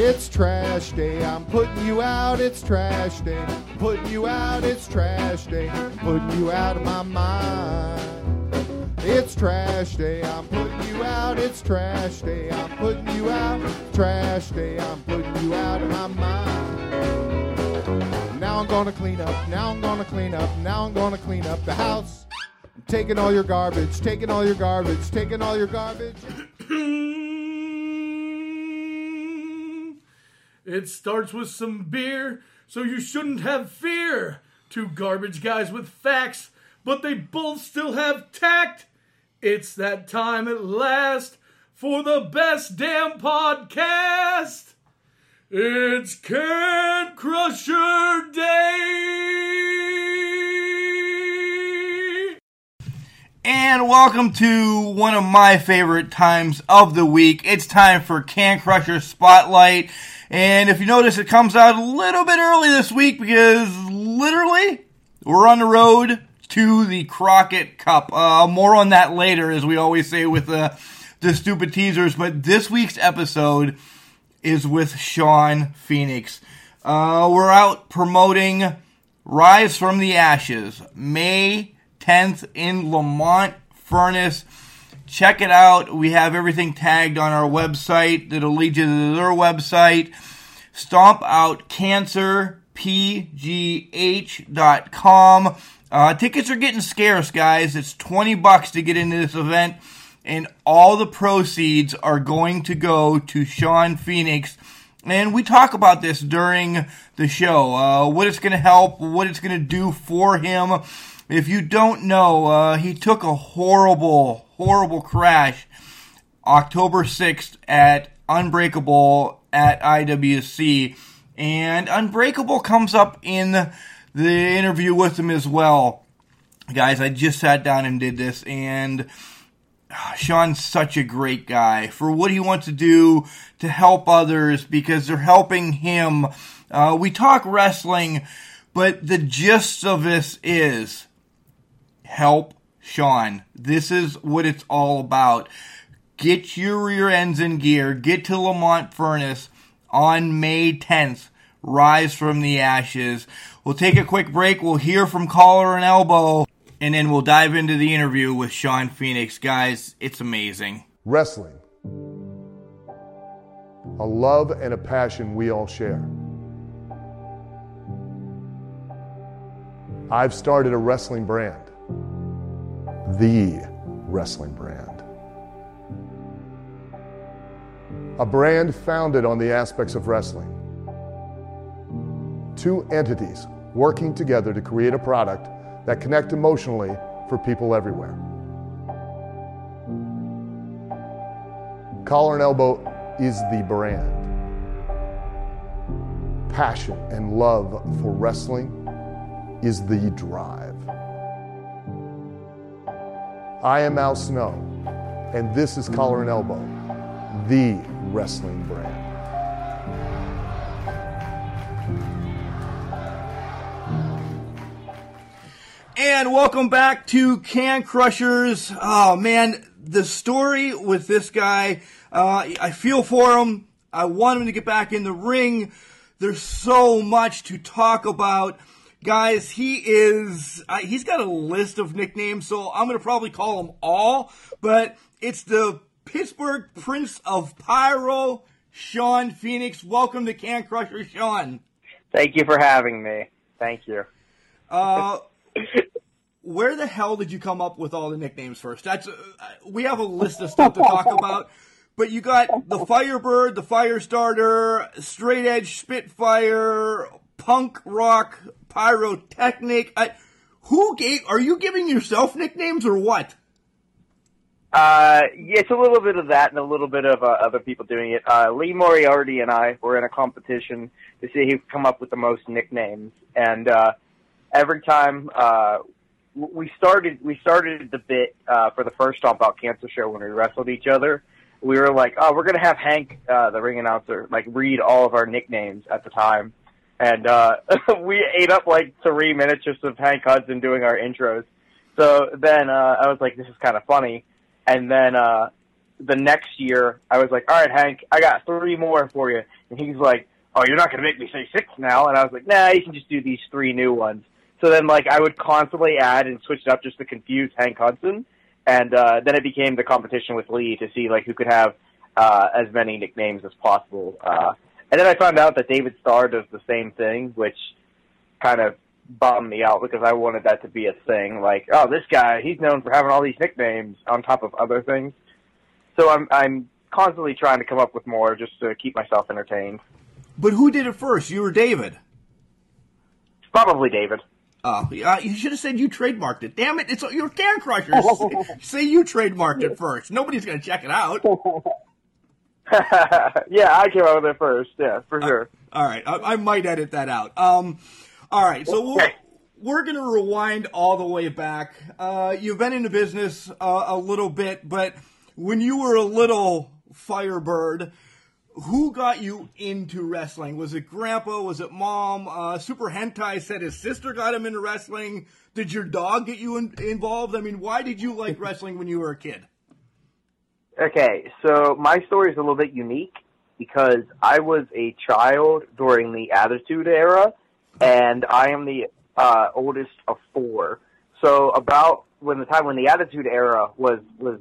It's trash day. I'm putting you out. It's trash day. Putting you out. It's trash day. Putting you out of my mind. It's trash day. I'm putting you out. It's trash day. I'm putting you out. Trash day. I'm putting you out of my mind. Now I'm gonna clean up. Now I'm gonna clean up. Now I'm gonna clean up the house. Taking all your garbage. Taking all your garbage. Taking all your garbage. It starts with some beer, so you shouldn't have fear. Two garbage guys with facts, but they both still have tact. It's that time at last for the best damn podcast. It's Can Crusher Day. And welcome to one of my favorite times of the week. It's time for Can Crusher Spotlight. And if you notice, it comes out a little bit early this week because literally we're on the road to the Crockett Cup. Uh, more on that later, as we always say with the, the stupid teasers. But this week's episode is with Sean Phoenix. Uh, we're out promoting Rise from the Ashes, May 10th in Lemont Furnace. Check it out. We have everything tagged on our website that'll lead you to their website. Stomp Out Cancer, pgh.com. Uh, tickets are getting scarce, guys. It's 20 bucks to get into this event, and all the proceeds are going to go to Sean Phoenix. And we talk about this during the show uh, what it's going to help, what it's going to do for him. If you don't know, uh, he took a horrible, horrible crash October 6th at Unbreakable at IWC. And Unbreakable comes up in the interview with him as well. Guys, I just sat down and did this, and ah, Sean's such a great guy for what he wants to do to help others because they're helping him. Uh, we talk wrestling, but the gist of this is help Sean. This is what it's all about. Get your rear ends in gear. Get to Lemont Furnace on May 10th. Rise from the ashes. We'll take a quick break. We'll hear from Collar and Elbow, and then we'll dive into the interview with Sean Phoenix. Guys, it's amazing. Wrestling. A love and a passion we all share. I've started a wrestling brand. The wrestling brand. A brand founded on the aspects of wrestling. Two entities working together to create a product that connect emotionally for people everywhere. Collar and Elbow is the brand. Passion and love for wrestling is the drive. I am Al Snow, and this is Collar and Elbow, the wrestling brand. And welcome back to Can Crushers. Oh man, the story with this guy, uh, I feel for him. I want him to get back in the ring. There's so much to talk about. Guys, he is, uh, he's got a list of nicknames, so I'm going to probably call them all, but it's the Pittsburgh Prince of Pyro, Sean Phoenix. Welcome to Can Crusher, Sean. Thank you for having me. Thank you. Uh, where the hell did you come up with all the nicknames first? That's uh, we have a list of stuff to talk about, but you got the Firebird, the Firestarter, Straight Edge Spitfire, Punk Rock, Pyrotechnic. I, who gave? Are you giving yourself nicknames or what? Uh, yeah, it's a little bit of that and a little bit of uh, other people doing it. Uh, Lee Moriarty and I were in a competition to see who could come up with the most nicknames, and uh, every time uh, we started, we started the bit uh, for the first Stomp Out Cancer show when we wrestled each other. We were like, "Oh, we're gonna have Hank, uh, the ring announcer, like read all of our nicknames at the time," and uh, we ate up like three minutes just of Hank Hudson doing our intros. So then uh, I was like, "This is kind of funny." And then uh, the next year, I was like, "All right, Hank, I got three more for you," and he's like, "Oh, you're not going to make me say six now?" And I was like, "Nah, you can just do these three new ones." So then, like, I would constantly add and switch it up just to confuse Hank Hudson, and uh, then it became the competition with Lee to see like who could have uh, as many nicknames as possible. Uh, and then I found out that David Starr does the same thing, which kind of bummed me out because I wanted that to be a thing. Like, oh, this guy, he's known for having all these nicknames on top of other things. So I'm I'm constantly trying to come up with more just to keep myself entertained. But who did it first? You or David? Probably David. Oh, uh, you should have said you trademarked it. Damn it! It's your Can Crushers. say you trademarked it first. Nobody's going to check it out. yeah, I came out with it first. Yeah, for sure. All right, I, I might edit that out. Um, all right, so we'll, we're going to rewind all the way back. Uh, you've been in the business uh, a little bit, but when you were a little Firebird, who got you into wrestling? Was it grandpa? Was it mom? Uh, Super Hentai said his sister got him into wrestling. Did your dog get you in, involved? I mean, why did you like wrestling when you were a kid? Okay, so my story is a little bit unique because I was a child during the Attitude Era, and I am the uh, oldest of four. So about when the time when the Attitude Era was was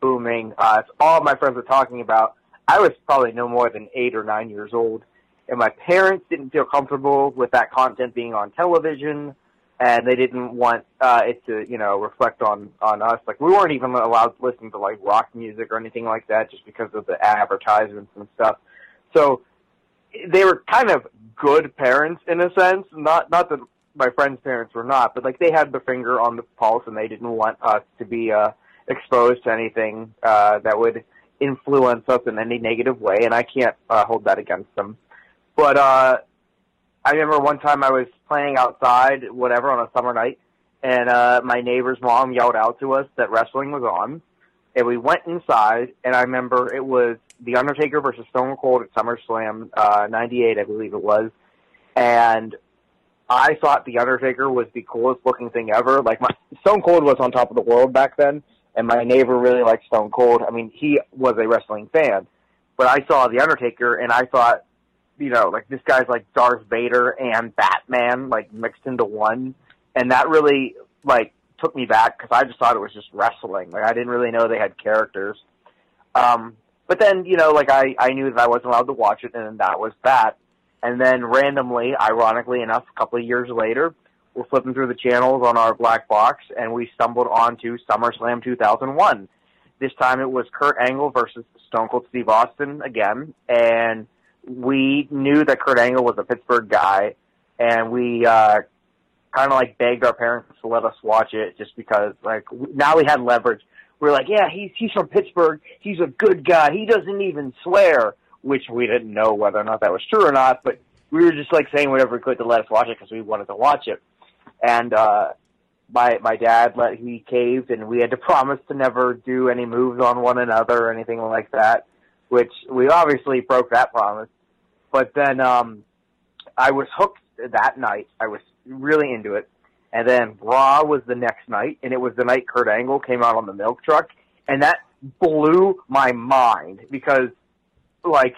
booming, uh, all my friends were talking about. I was probably no more than eight or nine years old, and my parents didn't feel comfortable with that content being on television and they didn't want uh, it to, you know, reflect on on us. Like we weren't even allowed to listen to like rock music or anything like that, just because of the advertisements and stuff. So they were kind of good parents in a sense. Not not that my friends' parents were not, but like they had the finger on the pulse, and they didn't want us to be uh, exposed to anything uh, that would influence us in any negative way. And I can't uh, hold that against them. But uh, I remember one time I was playing outside, whatever, on a summer night, and uh, my neighbor's mom yelled out to us that wrestling was on, and we went inside, and I remember it was The Undertaker versus Stone Cold at SummerSlam uh, '98, I believe it was, and I thought The Undertaker was the coolest looking thing ever. Like my Stone Cold was on top of the world back then, and my neighbor really liked Stone Cold. I mean, he was a wrestling fan, but I saw The Undertaker, and I thought you know, like this guy's like Darth Vader and Batman, like mixed into one, and that really like took me back because I just thought it was just wrestling. Like I didn't really know they had characters. Um, but then you know, like I I knew that I wasn't allowed to watch it, and that was that. And then randomly, ironically enough, a couple of years later, we're flipping through the channels on our black box, and we stumbled onto SummerSlam 2001. This time it was Kurt Angle versus Stone Cold Steve Austin again, and we knew that Kurt Angle was a Pittsburgh guy, and we uh, kind of like begged our parents to let us watch it just because like now we had leverage. We are like, yeah, he's he's from Pittsburgh. He's a good guy. He doesn't even swear, which we didn't know whether or not that was true or not. But we were just like saying whatever we could to let us watch it because we wanted to watch it. And uh, my my dad let he caved, and we had to promise to never do any moves on one another or anything like that which we obviously broke that promise. But then um, I was hooked that night. I was really into it. And then Raw was the next night, and it was the night Kurt Angle came out on the milk truck, and that blew my mind because, like,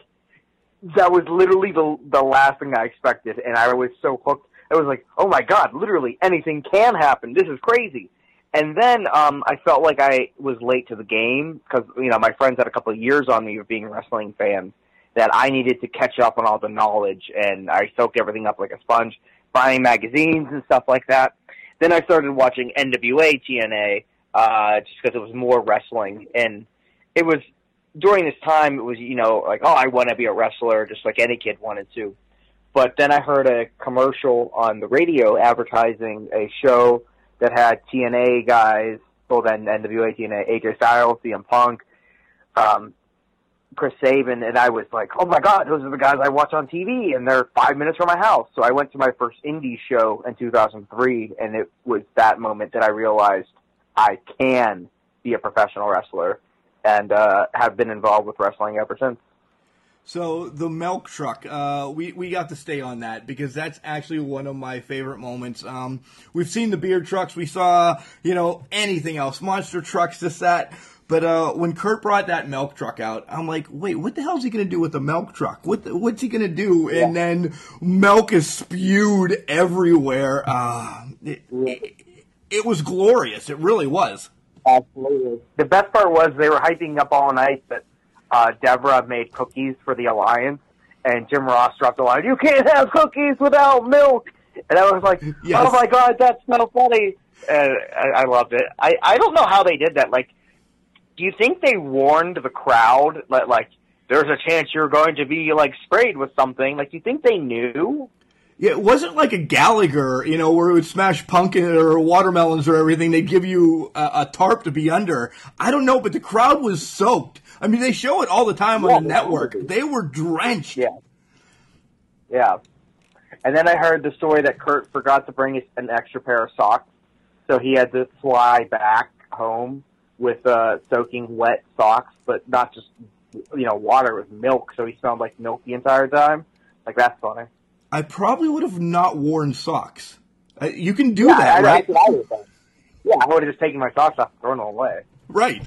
that was literally the the last thing I expected, and I was so hooked. I was like, "Oh my god! Literally anything can happen. This is crazy." And then um, I felt like I was late to the game because you know my friends had a couple of years on me of being wrestling fans that I needed to catch up on all the knowledge, and I soaked everything up like a sponge, buying magazines and stuff like that. Then I started watching NWA TNA uh, just because it was more wrestling, and it was during this time it was you know like oh I want to be a wrestler just like any kid wanted to. But then I heard a commercial on the radio advertising a show that had TNA guys, well then NWA TNA, AJ Styles, CM Punk, um, Chris Sabin, and I was like, oh my god, those are the guys I watch on TV, and they're five minutes from my house. So I went to my first indie show in 2003, and it was that moment that I realized I can be a professional wrestler, and uh, have been involved with wrestling ever since. So the milk truck, uh, we we got to stay on that because that's actually one of my favorite moments. Um, we've seen the beer trucks, we saw you know anything else, monster trucks, this that, But uh, when Kurt brought that milk truck out, I'm like, wait, what the hell is he going to do with the milk truck? What the, what's he going to do? And then milk is spewed everywhere. Uh, it, it, it was glorious. It really was. Absolutely. The best part was they were hyping up all night that uh, Debra made cookies for the alliance, and Jim Ross dropped the line, "You can't have cookies without milk." And I was like, Yes. "Oh my god, that's so funny!" And I, I loved it. I I don't know how they did that. Like, do you think they warned the crowd that like there's a chance you're going to be like sprayed with something? Like, do you think they knew? Yeah, it wasn't like a Gallagher, you know, where it would smash pumpkin or watermelons or everything. They'd give you a, a tarp to be under. I don't know, but the crowd was soaked. I mean, they show it all the time on the network. absolutely. They were drenched. Yeah. Yeah. And then I heard the story that Kurt forgot to bring an extra pair of socks, so he had to fly back home with uh, soaking wet socks, but not just you know water with milk, so he smelled like milk the entire time. Like that's funny. I probably would have not worn socks. Uh, you can do yeah, that, I, right? I, I. Yeah, I would have just taken my socks off and thrown them away. Right.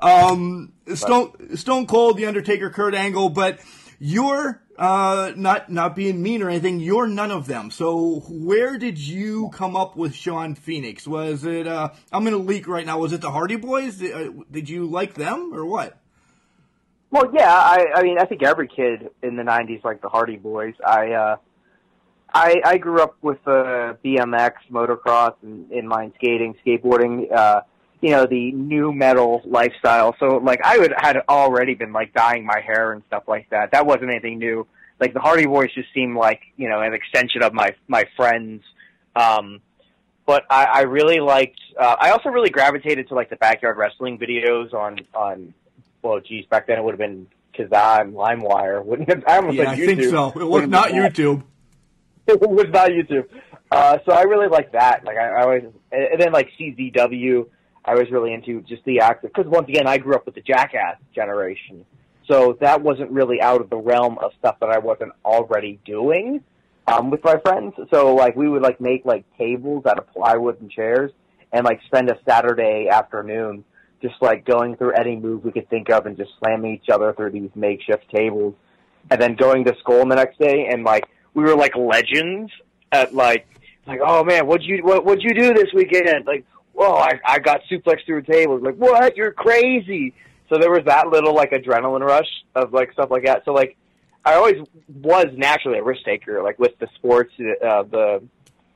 Um, Stone Stone Cold, The Undertaker, Kurt Angle, but you're uh, not not being mean or anything. You're none of them. So where did you come up with Sean Phoenix? Was it? Uh, I'm going to leak right now. Was it the Hardy Boys? Did, uh, did you like them or what? Well, yeah, I, I mean, I think every kid in the '90s like the Hardy Boys. I, uh, I, I grew up with uh, BMX, motocross, and inline skating, skateboarding. Uh, you know, the nu metal lifestyle. So, like, I would had already been like dyeing my hair and stuff like that. That wasn't anything new. Like the Hardy Boys just seemed like you know an extension of my my friends. Um, but I, I really liked. Uh, I also really gravitated to like the backyard wrestling videos on on. Well, geez, back then it would have been Kazaa and LimeWire, wouldn't it? I almost Yeah, I think so. It was not. YouTube. it was not YouTube. Uh, so I really like that. Like I, I always, and and then like CZW, I was really into just the act because once again I grew up with the Jackass generation, so that wasn't really out of the realm of stuff that I wasn't already doing um, with my friends. So like we would like make like tables out of plywood and chairs, and like spend a Saturday afternoon just like going through any move we could think of and just slamming each other through these makeshift tables, and then going to school the next day and like we were like legends at like like oh man what'd you what what'd you do this weekend? Like whoa I I got suplexed through a table like what? You're crazy. So there was that little like adrenaline rush of like stuff like that. So like I always was naturally a risk taker like with the sports uh, the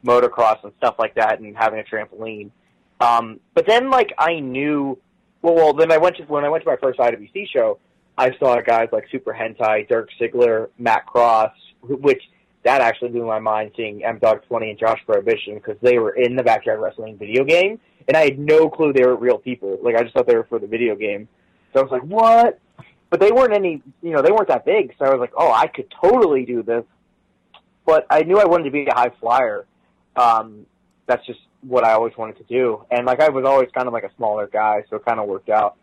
motocross and stuff like that and having a trampoline. Um but then like I knew well well then I went to when I went to my first IWC show I saw guys like Super Hentai, Dirk Ziggler, Matt Cross, which that actually blew my mind seeing M Dog 20 and Josh Prohibition because they were in the backyard wrestling video game, and I had no clue they were real people. Like I just thought they were for the video game, so I was like, what? But they weren't any, you know, they weren't that big. So I was like, oh, I could totally do this. But I knew I wanted to be a high flyer. Um, that's just what I always wanted to do, and like I was always kind of like a smaller guy, so it kind of worked out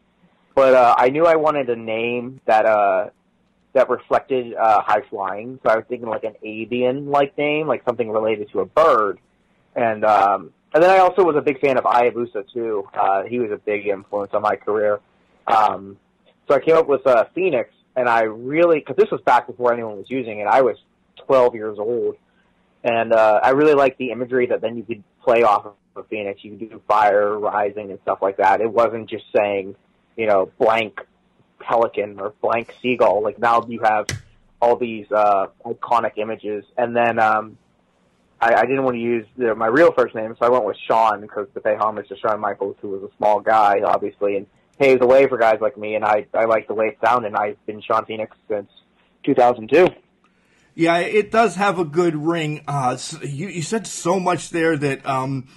but uh, I knew I wanted a name that uh, that reflected uh, high flying. So I was thinking like an avian like name, like something related to a bird. And um, and then I also was a big fan of Hayabusa too. Uh, he was a big influence on my career. Um, so I came up with uh, Phoenix, and I really because this was back before anyone was using it. I was 12 years old, and uh, I really like the imagery that then you could play off of Phoenix. You could do fire rising and stuff like that. It wasn't just saying you know, blank pelican or blank seagull. Like now you have all these uh, iconic images. And then um, I, I didn't want to use you know, my real first name, so I went with Sean because to pay homage to Shawn Michaels, who was a small guy, obviously, and paved the way for guys like me. And I, I like the way it sounded. And I've been Sean Phoenix since 2002. Yeah, it does have a good ring. Uh, you, you said so much there that um,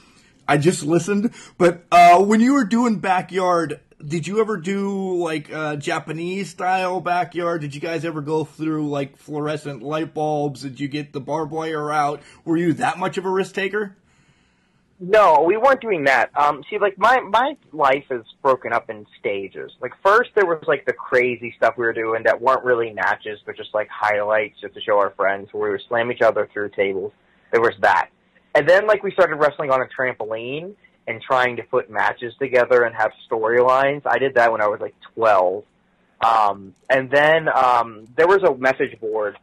I just listened. But uh, when you were doing backyard, did you ever do like uh, Japanese style backyard? Did you guys ever go through like fluorescent light bulbs? Did you get the barbed wire out? Were you that much of a risk taker? No, we weren't doing that. Um, see, like my my life is broken up in stages. Like first, there was like the crazy stuff we were doing that weren't really matches, but just like highlights just to show our friends, where we would slam each other through tables. There was that, and then like we started wrestling on a trampoline, and trying to put matches together and have storylines. I did that when I was like 12. Um, and then um, there was a message board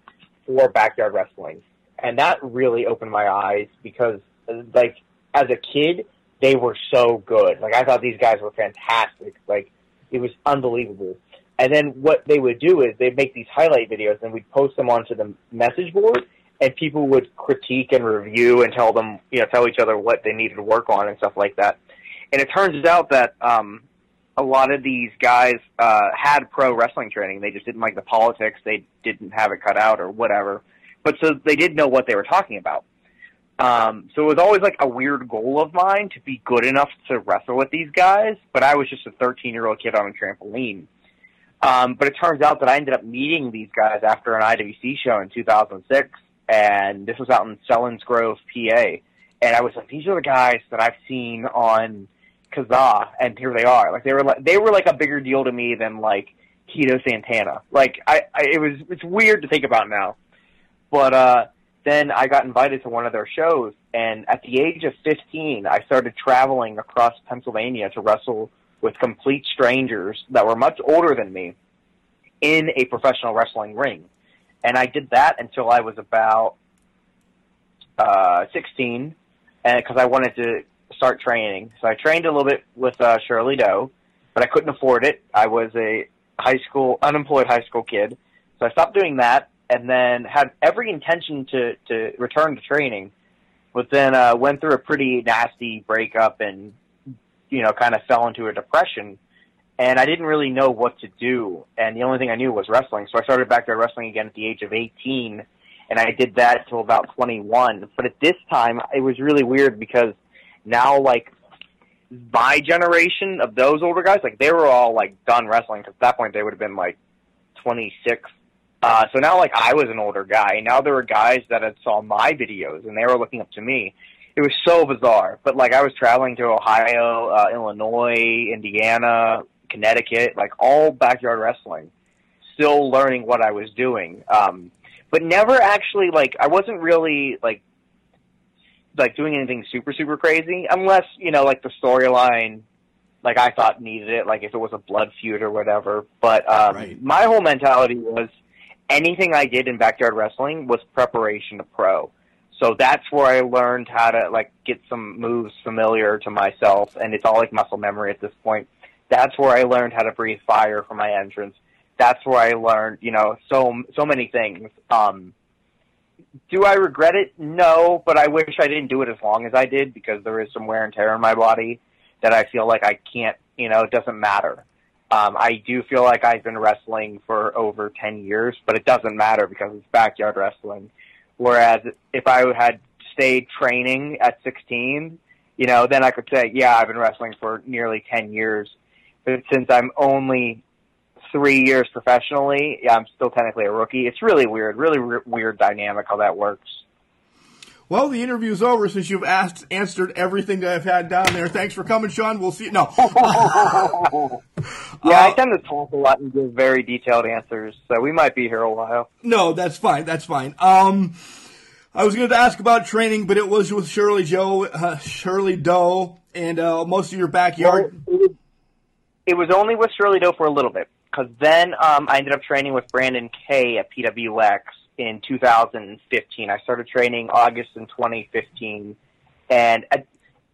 for backyard wrestling, and that really opened my eyes because, like, as a kid, they were so good. Like, I thought these guys were fantastic. Like, it was unbelievable. And then what they would do is they'd make these highlight videos and we'd post them onto the message board and people would critique and review and tell them, you know, tell each other what they needed to work on and stuff like that. And it turns out that um, a lot of these guys uh, had pro wrestling training. They just didn't like the politics. They didn't have it cut out or whatever. But so they did know what they were talking about. Um, so it was always like a weird goal of mine to be good enough to wrestle with these guys. But I was just a 13 year old kid on a trampoline. Um, but it turns out that I ended up meeting these guys after an IWC show in 2006 and this was out in Selinsgrove, PA. And I was like, these are the guys that I've seen on Kazaa, and here they are. Like they were like they were like a bigger deal to me than like Tito Santana. Like I, I it was it's weird to think about now, but uh, then I got invited to one of their shows, and at the age of 15, I started traveling across Pennsylvania to wrestle with complete strangers that were much older than me in a professional wrestling ring and I did that until I was about uh, 16, and because I wanted to start training. So I trained a little bit with uh, Shirley Doe, but I couldn't afford it. I was a high school unemployed high school kid, so I stopped doing that, and then had every intention to to return to training, but then uh, went through a pretty nasty breakup and you know kind of fell into a depression and I didn't really know what to do. And the only thing I knew was wrestling. So I started backyard wrestling again at the age of 18, and I did that until about 21. But at this time, it was really weird because now, like, my generation of those older guys, like, they were all, like, done wrestling, because at that point they would have been, like, 26. Uh, so now, like, I was an older guy. Now there were guys that had saw my videos, and they were looking up to me. It was so bizarre. But, like, I was traveling to Ohio, uh, Illinois, Indiana, Connecticut, like all backyard wrestling, still learning what I was doing. Um, but never actually like I wasn't really like like doing anything super super crazy unless you know like the storyline like I thought needed it like if it was a blood feud or whatever. But um, right. my whole mentality was anything I did in backyard wrestling was preparation to pro. So that's where I learned how to like get some moves familiar to myself, and it's all like muscle memory at this point. That's where I learned how to breathe fire for my entrance. That's where I learned, you know, so so many things. Um, do I regret it? No, but I wish I didn't do it as long as I did because there is some wear and tear in my body that I feel like I can't, you know, it doesn't matter. Um, I do feel like I've been wrestling for over 10 years, but it doesn't matter because it's backyard wrestling. Whereas if I had stayed training at 16, you know, then I could say, yeah, I've been wrestling for nearly 10 years but since I'm only three years professionally, yeah, I'm still technically a rookie. It's really weird, really re- weird dynamic how that works. Well, the interview's over since you've asked, answered everything that I've had down there. Thanks for coming, Sean. We'll see. You. No. yeah, uh, I tend to talk a lot and give very detailed answers, so we might be here a while. No, that's fine. That's fine. Um, I was going to ask about training, but it was with Shirley Joe, uh, Shirley Doe, and uh, most of your backyard. It was only with Shirley Doe for a little bit because then um, I ended up training with Brandon Kay at PWX in 2015. I started training August in 2015, and uh,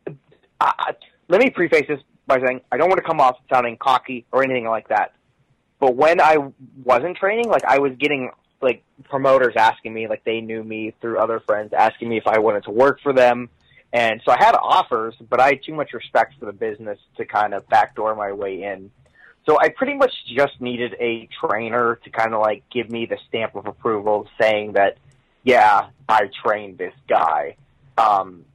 I, I, let me preface this by saying I don't want to come off sounding cocky or anything like that. But when I wasn't training, like I was getting like promoters asking me, like they knew me through other friends, asking me if I wanted to work for them and so I had offers, but I had too much respect for the business to kind of backdoor my way in. So I pretty much just needed a trainer to kind of like give me the stamp of approval saying that, yeah, I trained this guy. Um,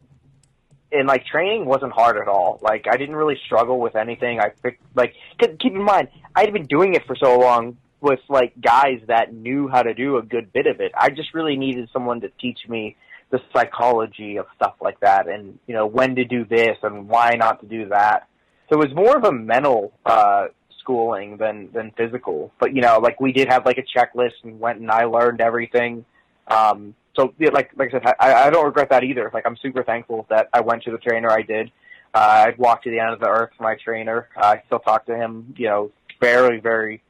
and like training wasn't hard at all. Like I didn't really struggle with anything. I picked like keep in mind I'd been doing it for so long with like guys that knew how to do a good bit of it. I just really needed someone to teach me the psychology of stuff like that and you know when to do this and why not to do that so it was more of a mental uh schooling than than physical but you know like we did have like a checklist and went and i learned everything um so yeah, like like i said i i don't regret that either like i'm super thankful that i went to the trainer i did Uh, I walked to the end of the earth for my trainer. Uh, I still talk to him, you know, very, very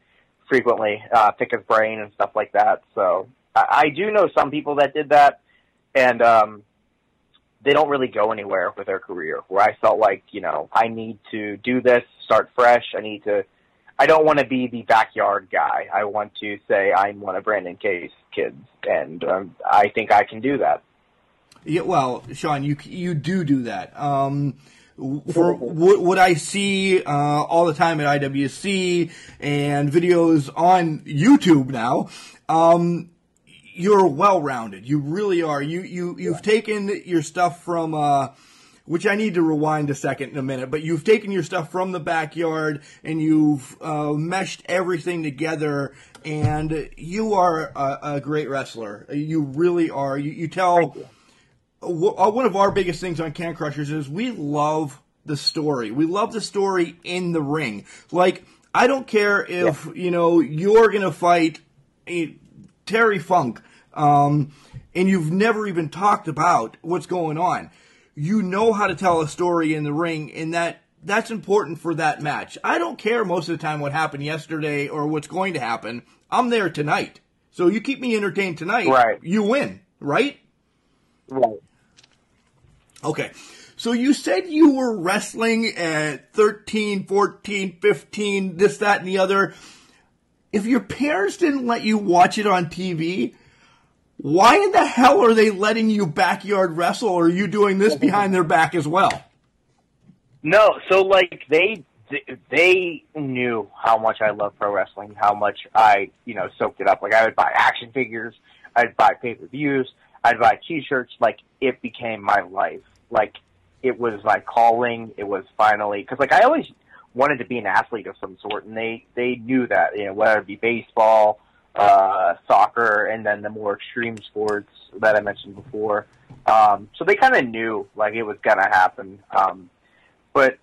frequently, uh, pick his brain and stuff like that. So I, I do know some people that did that, and um, they don't really go anywhere with their career. Where I felt like, you know, I need to do this, start fresh. I need to. I don't want to be the backyard guy. I want to say I'm one of Brandon Kay's kids, and um, I think I can do that. Yeah, well, Sean, you you do do that. Um, for what, what I see uh, all the time at IWC and videos on YouTube now, um, you're well rounded. You really are. You you you've taken your stuff from. Uh, which I need to rewind a second in a minute, but you've taken your stuff from the backyard and you've uh, meshed everything together, and you are a, a great wrestler. You really are. You, you tell uh, one of our biggest things on Can Crushers is we love the story. We love the story in the ring. Like I don't care if yeah. you know you're gonna fight a, Terry Funk, um, and you've never even talked about what's going on. You know how to tell a story in the ring, and that that's important for that match. I don't care most of the time what happened yesterday or what's going to happen. I'm there tonight. So you keep me entertained tonight, right. you win, right? Right. Okay. So you said you were wrestling at 13, 14, 15, this, that, and the other. If your parents didn't let you watch it on TV, why in the hell are they letting you backyard wrestle or are you doing this behind their back as well? No, so like they they knew how much I love pro wrestling, how much I, you know, soaked it up. Like I would buy action figures, I'd buy pay-per-views, I'd buy t-shirts, like it became my life. Like it was my calling. It was finally because like I always wanted to be an athlete of some sort, and they they knew that you know whether it be baseball, uh, soccer, and then the more extreme sports that I mentioned before. Um, so they kind of knew like it was gonna happen, um, but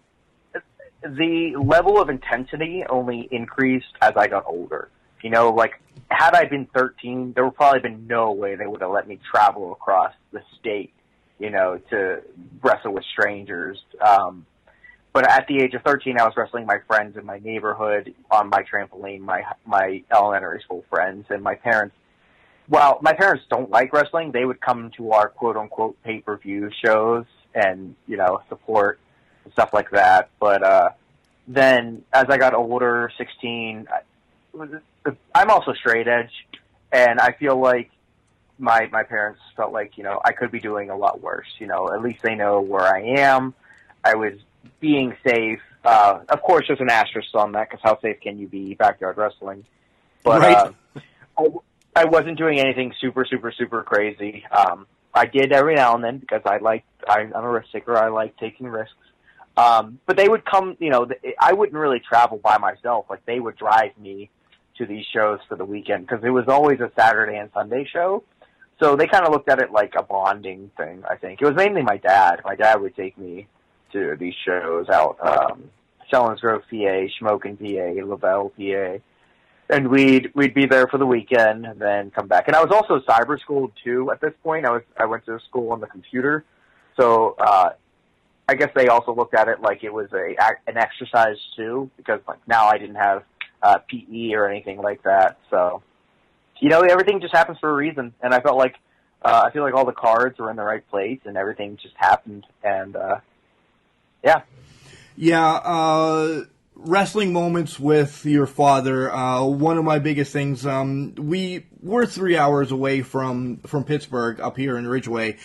the level of intensity only increased as I got older. You know, like had I been 13, there would probably been no way they would have let me travel across the state you know, to wrestle with strangers. Um, but at the age of 13, I was wrestling my friends in my neighborhood on my trampoline, my my elementary school friends, and my parents. Well, my parents don't like wrestling. They would come to our quote unquote pay per view shows and you know support and stuff like that. But uh, then as I got older, 16, I, I'm also straight edge, and I feel like my my parents felt like you know I could be doing a lot worse. You know, at least they know where I am. I was being safe. Uh, of course, there's an asterisk on that because how safe can you be backyard wrestling? But right. uh, I, I wasn't doing anything super super super crazy. Um, I did every now and then because I like I, I'm a risk taker. I like taking risks. Um, but they would come, you know, I wouldn't really travel by myself. Like they would drive me to these shows for the weekend because it was always a Saturday and Sunday show. So they kind of looked at it like a bonding thing. I think it was mainly my dad. My dad would take me to these shows out um, Selinsgrove, PA, Shamokin, PA, Lavelle, PA, and we'd we'd be there for the weekend, and then come back. And I was also cyber schooled too. At this point, I was I went to school on the computer, so uh, I guess they also looked at it like it was a an exercise too, because like now I didn't have uh, PE or anything like that, so you know, everything just happens for a reason. And I felt like uh, I feel like all the cards were in the right place, and everything just happened. And uh, yeah, yeah. Uh, wrestling moments with your father. Uh, one of my biggest things. Um, we we're three hours away from from Pittsburgh up here in Ridgway.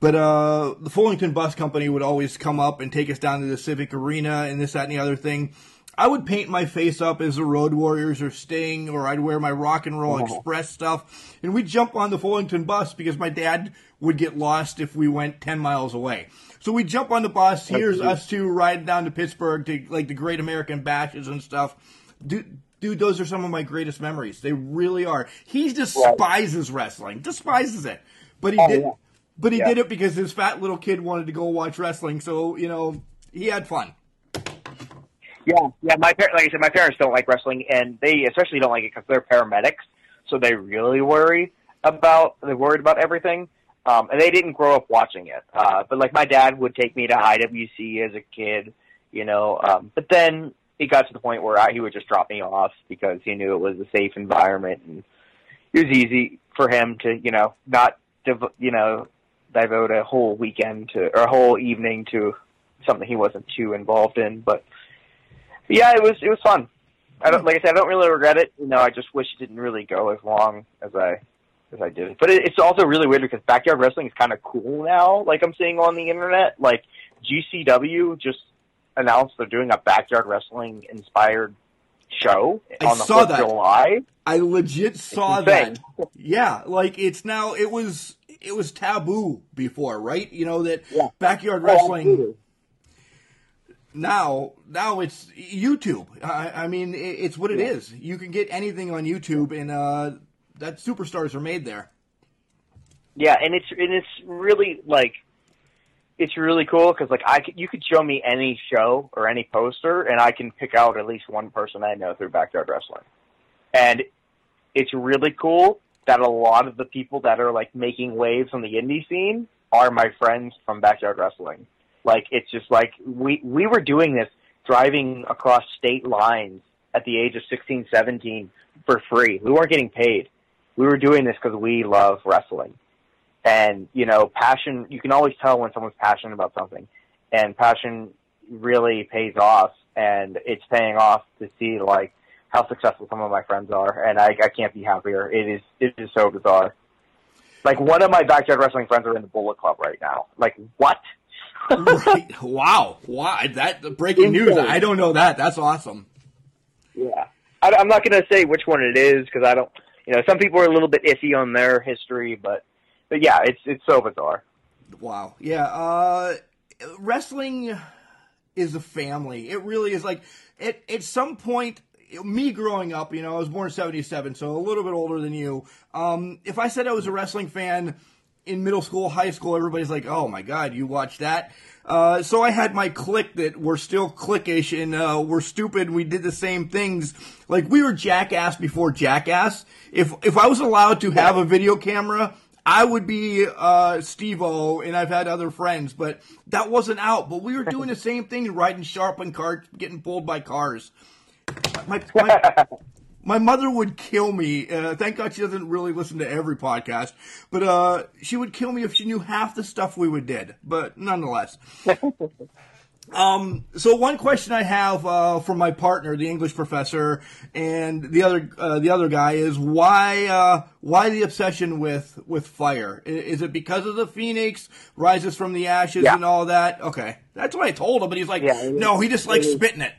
But uh, the Fullington Bus Company would always come up and take us down to the Civic Arena and this, that, and the other thing. I would paint my face up as the Road Warriors or Sting, or I'd wear my Rock and Roll oh. Express stuff, and we'd jump on the Fullington bus because my dad would get lost if we went ten miles away. So we jump on the bus. Here's us two riding down to Pittsburgh to like the Great American Bashes and stuff. Dude, dude, those are some of my greatest memories. They really are. He despises wrestling, despises it, but he oh, did. Yeah. But he yeah. did it because his fat little kid wanted to go watch wrestling. So you know he had fun. Yeah, yeah. My par- like I said, my parents don't like wrestling, and they especially don't like it because they're paramedics, so they really worry about they're worried about everything. Um, and they didn't grow up watching it. Uh, but like my dad would take me to IWC as a kid, you know. Um, but then it got to the point where I, he would just drop me off because he knew it was a safe environment and it was easy for him to, you know, not, dev- you know, devote a whole weekend to or a whole evening to something he wasn't too involved in. But yeah, it was it was fun. I don't like I said, I don't really regret it. You know, I just wish it didn't really go as long as I as I did. But it, it's also really weird because backyard wrestling is kind of cool now. Like I'm seeing on the internet, like GCW just announced they're doing a backyard wrestling inspired show I on the saw 4th that. of July. I legit saw that. Yeah, like it's now it was it was taboo before, right? You know that Yeah. backyard wrestling. now now it's YouTube. I, I mean, it, it's what it is. You can get anything on YouTube, and uh, that superstars are made there. Yeah, and it's and it's really like it's really cool because like I could, you could show me any show or any poster and I can pick out at least one person I know through backyard wrestling, and it's really cool that a lot of the people that are like making waves on the indie scene are my friends from backyard wrestling. Like it's just like we we were doing this driving across state lines at the age of 16, 17 for free. We weren't getting paid. We were doing this because we love wrestling. And, you know, passion, you can always tell when someone's passionate about something. And passion really pays off. And it's paying off to see, like, how successful some of my friends are. And I, I can't be happier. It is, it is so bizarre. Like, one of my backyard wrestling friends are in the Bullet Club right now. Like, what? right? Wow, wow! That breaking news. I don't know that. That's awesome. Yeah. I, I'm not going to say which one it is because I don't, you know, some people are a little bit iffy on their history, but, but yeah, it's, it's so bizarre. Wow. Yeah. Uh, wrestling is a family. It really is. Like at at some point, me growing up, you know, I was born in '77, so a little bit older than you. Um, if I said I was a wrestling fan in middle school, high school, everybody's like, "Oh my god, you watch that." Uh, so I had my clique that were still cliquish and uh, we're stupid. We did the same things. Like we were jackass before jackass. If if I was allowed to have a video camera, I would be uh, Steve O, and I've had other friends, but that wasn't out. But we were doing the same thing, riding sharpened carts, getting pulled by cars. My, my, my mother would kill me. Uh, thank God she doesn't really listen to every podcast, but uh, she would kill me if she knew half the stuff we would did. But nonetheless. Um, so one question I have uh, from my partner, the English professor, and the other uh, the other guy is why uh, why the obsession with with fire? Is it because of the phoenix rises from the ashes Yeah. and all that? Okay, that's what I told him, but he's like, Yeah, no, he just likes spitting it.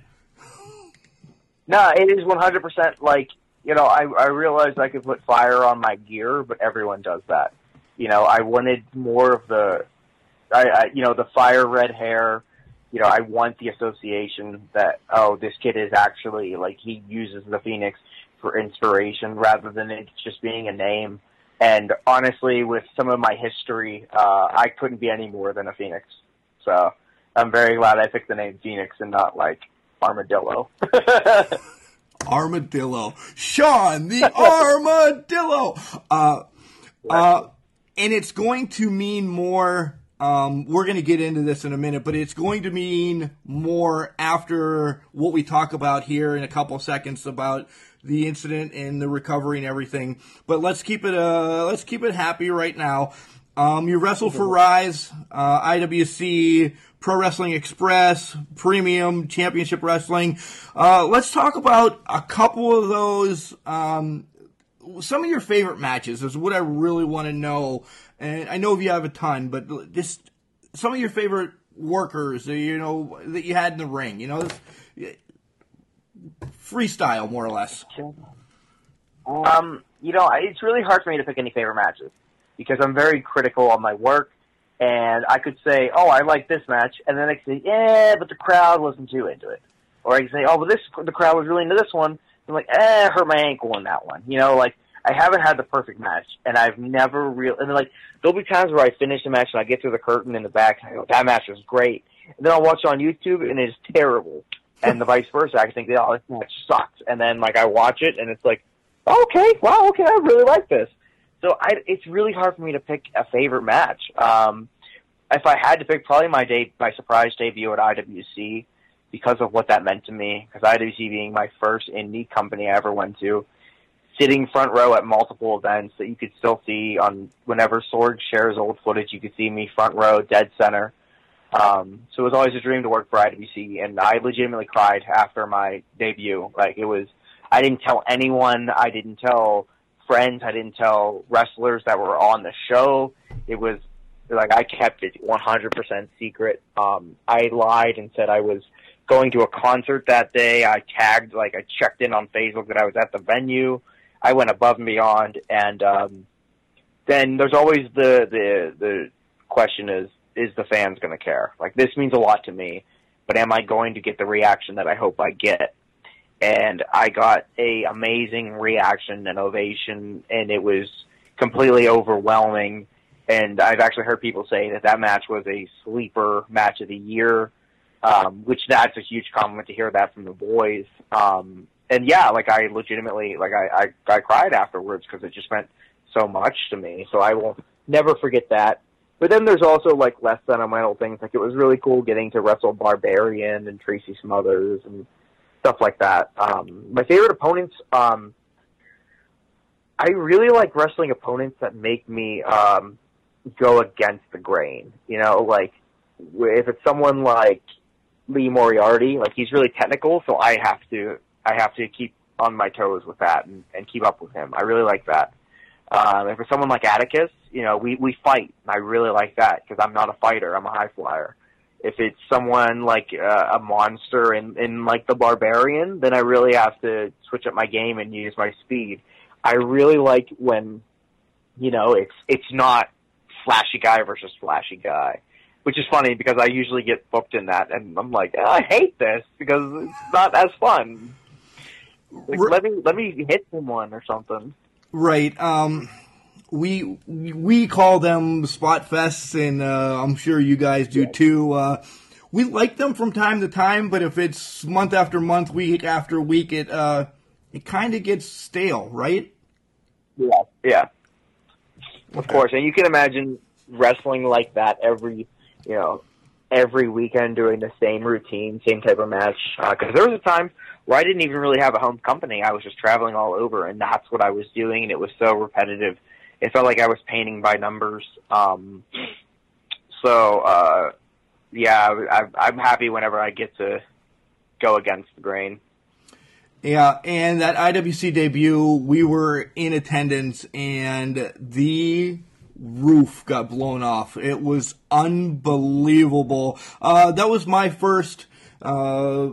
No, it is 100% like, you know, I, I realized I could put fire on my gear, but everyone does that. You know, I wanted more of the, I, I you know, the fire red hair. You know, I want the association that, oh, this kid is actually, like, he uses the Phoenix for inspiration rather than it just being a name. And honestly, with some of my history, uh, I couldn't be any more than a Phoenix. So I'm very glad I picked the name Phoenix and not, like, Armadillo. Armadillo, Sean the Armadillo. Uh, uh, and it's going to mean more. Um, we're going to get into this in a minute, but it's going to mean more after what we talk about here in a couple seconds about the incident and the recovery and everything. But let's keep it uh, let's keep it happy right now. Um, you wrestled for Rise, uh, IWC, Pro Wrestling Express, Premium, Championship Wrestling. Uh, let's talk about a couple of those. Um, some of your favorite matches is what I really want to know. And I know you have a ton, but just some of your favorite workers, you know, that you had in the ring. You know, freestyle more or less. Um, you know, it's really hard for me to pick any favorite matches because I'm very critical on my work, and I could say, "Oh, I like this match," and then I could say, "Yeah, but the crowd wasn't too into it," or I could say, "Oh, but this the crowd was really into this one." I'm like, "Eh, hurt my ankle in that one." You know, like I haven't had the perfect match, and I've never real. And then like there'll be times where I finish a match and I get through the curtain in the back, and I go, "That match was great," and then I'll watch it on YouTube and it's terrible, and the vice versa. I think, "Oh, this match sucks," and then like I watch it and it's like, "Okay, wow, okay, I really like this." So I, it's really hard for me to pick a favorite match. Um, if I had to pick, probably my day, my surprise debut at IWC, because of what that meant to me. Because IWC being my first indie company I ever went to, sitting front row at multiple events that you could still see on whenever Sword shares old footage, you could see me front row, dead center. Um, so it was always a dream to work for IWC, and I legitimately cried after my debut. Like it was, I didn't tell anyone. I didn't tell friends. I didn't tell wrestlers that were on the show. It was like I kept it 100% secret. Um, I lied and said I was going to a concert that day. I tagged, like, I checked in on Facebook that I was at the venue. I went above and beyond, and um, then there's always the the the question is is the fans going to care? Like this means a lot to me, but am I going to get the reaction that I hope I get? And I got a amazing reaction and ovation, and it was completely overwhelming. And I've actually heard people say that that match was a sleeper match of the year, um, which that's a huge compliment to hear that from the boys. Um, and yeah, like I legitimately, like I, I, I cried afterwards because it just meant so much to me. So I will never forget that. But then there's also like less sentimental things. Like it was really cool getting to wrestle Barbarian and Tracy Smothers and stuff like that. Um, my favorite opponents, um, I really like wrestling opponents that make me um, go against the grain. You know, like if it's someone like Lee Moriarty, like he's really technical, so I have to I have to keep on my toes with that and, and keep up with him. I really like that. Um, if it's someone like Atticus, you know, we we fight. I really like that because I'm not a fighter. I'm a high flyer. If it's someone like uh, a monster in in like the Barbarian, then I really have to switch up my game and use my speed. I really like when, you know, it's it's not flashy guy versus flashy guy, which is funny because I usually get booked in that, and I'm like, oh, I hate this because it's not as fun. Like, let me let me hit someone or something. Right. Um, we we call them spot fests, and uh, I'm sure you guys do too. Uh, we like them from time to time, but if it's month after month, week after week, it uh, it kind of gets stale, right? Yeah. Yeah. Of course, and you can imagine wrestling like that every, you know, every weekend doing the same routine, same type of match. Because uh, there was a time where I didn't even really have a home company. I was just traveling all over, and that's what I was doing, and it was so repetitive. It felt like I was painting by numbers. Um, so, uh, yeah, I, I'm happy whenever I get to go against the grain. Yeah, and that IWC debut, we were in attendance, and the roof got blown off. It was unbelievable. Uh, that was my first uh,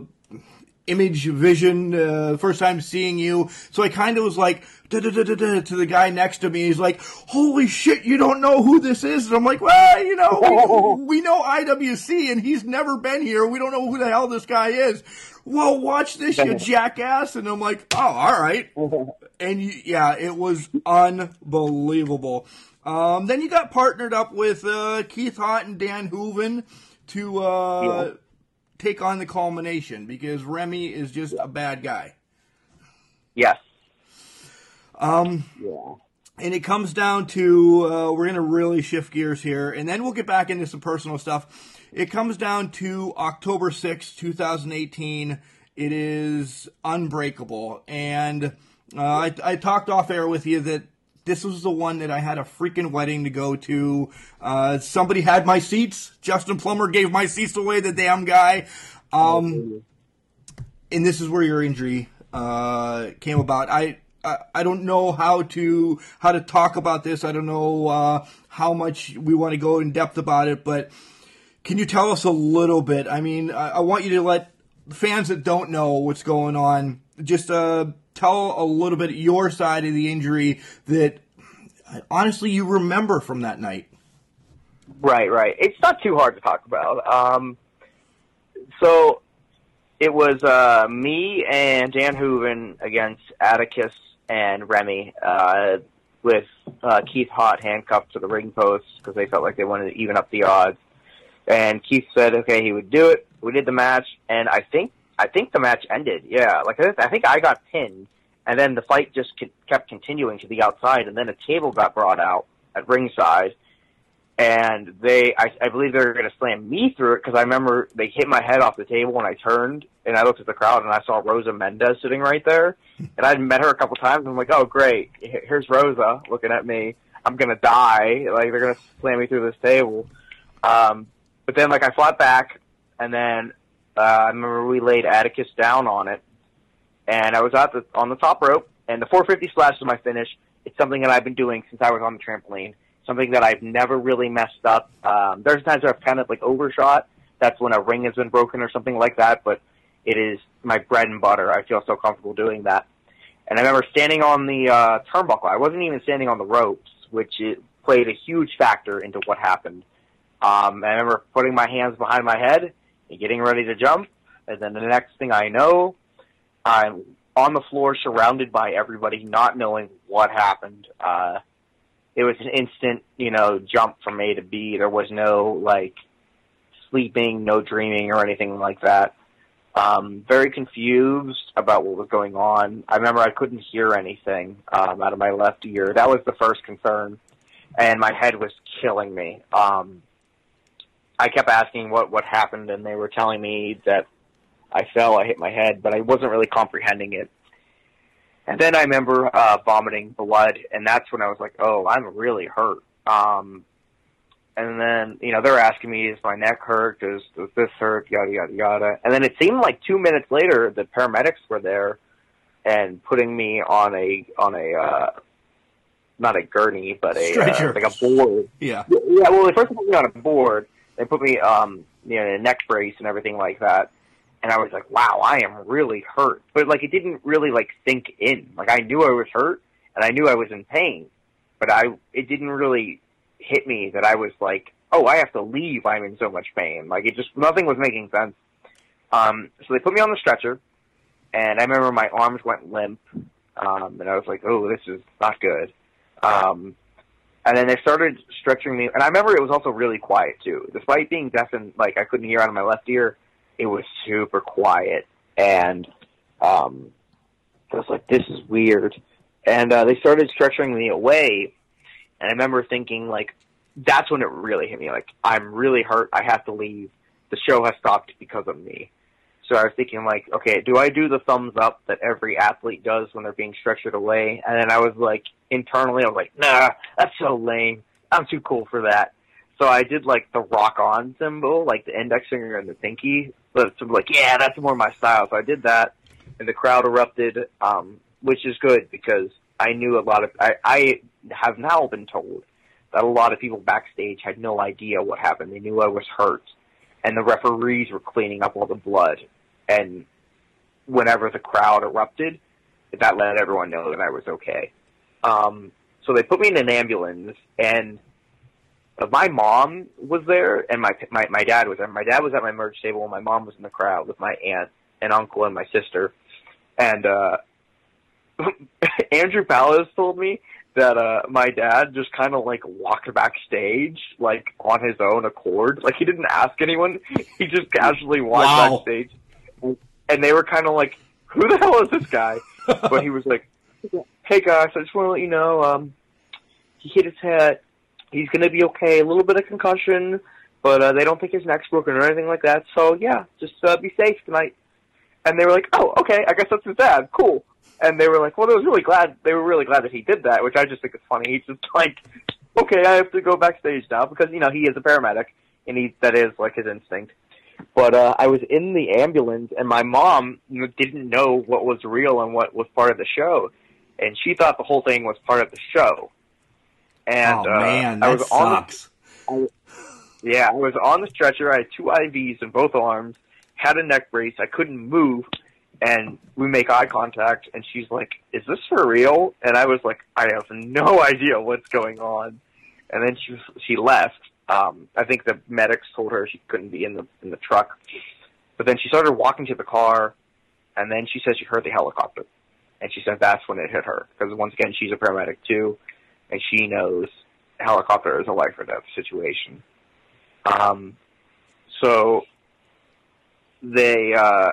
image vision, uh, first time seeing you. So I kind of was like, to the guy next to me. He's like, holy shit, you don't know who this is? And I'm like, well, you know, we, we know IWC and he's never been here. We don't know who the hell this guy is. Well, watch this, you jackass. And I'm like, oh, all right. And yeah, it was unbelievable. Um, then you got partnered up with uh, Keith Hott and Dan Hooven to uh. Take on the culmination because Remy is just a bad guy. Yes. Um, yeah. And it comes down to uh, we're going to really shift gears here, and then we'll get back into some personal stuff. It comes down to October sixth, 2018. It is unbreakable. And uh, I, I talked off air with you that this was the one that I had a freaking wedding to go to. Uh, somebody had my seats. Justin Plummer gave my seats away, the damn guy. Um, and this is where your injury uh, came about. I, I, I don't know how to how to talk about this. I don't know uh, how much we want to go in depth about it, but can you tell us a little bit? I mean, I, I want you to let fans that don't know what's going on just uh, tell a little bit your side of the injury that honestly you remember from that night. Right, right. It's not too hard to talk about. Um, so it was uh, me and Dan Hooven against Atticus and Remy, uh, with uh, Keith Hott handcuffed to the ring post because they felt like they wanted to even up the odds. And Keith said, okay, he would do it. We did the match, and I think I think the match ended. Yeah, like I think I got pinned, and then the fight just kept continuing to the outside, and then a table got brought out at ringside, and they, I, I believe they were going to slam me through it because I remember they hit my head off the table when I turned, and I looked at the crowd and I saw Rosa Mendez sitting right there, and I'd met her a couple times. And I'm like, oh great, here's Rosa looking at me. I'm gonna die. Like they're gonna slam me through this table. Um, but then like I fought back, and then uh, I remember we laid Atticus down on it, and I was at the on the top rope, and the 450 splash was my finish. It's something that I've been doing since I was on the trampoline. Something that I've never really messed up. Um, there's times where I've kind of like overshot. That's when a ring has been broken or something like that. But it is my bread and butter. I feel so comfortable doing that. And I remember standing on the uh, turnbuckle. I wasn't even standing on the ropes, which it played a huge factor into what happened. Um, I remember putting my hands behind my head getting ready to jump. And then the next thing I know, I'm on the floor surrounded by everybody, not knowing what happened. Uh, it was an instant, you know, jump from A to B. There was no like sleeping, no dreaming or anything like that. Um, very confused about what was going on. I remember I couldn't hear anything um, out of my left ear. That was the first concern, and my head was killing me. Um, I kept asking what what happened, and they were telling me that I fell, I hit my head, but I wasn't really comprehending it. And then I remember uh, vomiting blood, and that's when I was like, "Oh, I'm really hurt." Um, and then you know they're asking me, "Is my neck hurt? Does does this hurt?" Yada yada yada. And then it seemed like two minutes later, the paramedics were there and putting me on a on a uh, not a gurney, but a uh, like a board. Yeah. Yeah. Well, they first put me on a board. They put me um you know in a neck brace and everything like that and I was like, wow, I am really hurt. But like, it didn't really like sink in. Like, I knew I was hurt and I knew I was in pain, but I, it didn't really hit me that I was like, oh, I have to leave. I'm in so much pain. Like, it just, nothing was making sense. Um, so they put me on the stretcher and I remember my arms went limp. Um, and I was like, oh, this is not good. Um, and then they started stretching me, and I remember it was also really quiet too. Despite being deaf and like I couldn't hear out of my left ear, it was super quiet, and um, I was like, "This is weird." And uh, they started stretching me away, and I remember thinking, like, that's when it really hit me. Like, I'm really hurt. I have to leave. The show has stopped because of me. So I was thinking, like, okay, do I do the thumbs up that every athlete does when they're being stretchered away? And then I was like, internally, I was like, nah, that's so lame. I'm too cool for that. So I did like the rock on symbol, like the index finger and the pinky. But so like, yeah, that's more my style. So I did that, and the crowd erupted, um, which is good because I knew a lot of. I, I have now been told that a lot of people backstage had no idea what happened. They knew I was hurt, and the referees were cleaning up all the blood. And whenever the crowd erupted, that let everyone know that I was okay. Um, so they put me in an ambulance, and my mom was there and my my my dad was there. My dad was at my merge table and my mom was in the crowd with my aunt and uncle and my sister. And uh Andrew Palace told me that uh my dad just kind of like walked backstage like on his own accord. Like he didn't ask anyone. He just casually walked Wow. backstage. And they were kind of like, "Who the hell is this guy?" but he was like, "Hey guys, I just want to let you know um he hit his head he's going to be okay. A little bit of concussion, but uh, they don't think his neck's broken or anything like that. So yeah, just uh, be safe tonight. And they were like, "Oh, okay. I guess that's his dad. Cool." And they were like, "Well, they was really glad. They were really glad that he did that," which I just think is funny. He's just like, "Okay, I have to go backstage now because you know he is a paramedic, and he that is like his instinct." But uh, I was in the ambulance, and my mom didn't know what was real and what was part of the show, and she thought the whole thing was part of the show. And oh uh, man, I that was on the sucks. yeah, I was on the stretcher. I had two IVs in both arms, had a neck brace. I couldn't move, and we make eye contact, and she's like, "Is this for real?" And I was like, "I have no idea what's going on." And then she she left. Um, I think the medics told her she couldn't be in the in the truck, but then she started walking to the car, and then she says she heard the helicopter, and she said that's when it hit her because once again she's a paramedic too, and she knows helicopter is a life or death situation. Um, so they uh,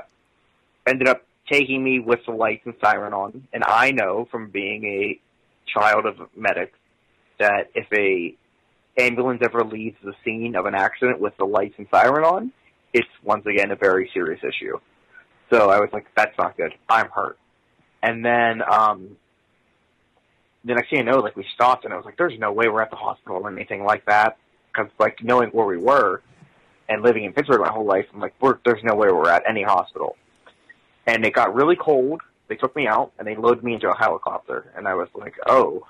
ended up taking me with the lights and siren on. And I know from being a child of medics that if a ambulance ever leaves the scene of an accident with the lights and siren on, it's once again a very serious issue. So I was like, that's not good. I'm hurt. And then um, the next thing I know, like we stopped, and I was like, "There's no way we're at the hospital or anything like that." Because like knowing where we were and living in Pittsburgh my whole life, I'm like, we're, "There's no way we're at any hospital." And it got really cold. They took me out and they loaded me into a helicopter, and I was like, "Oh,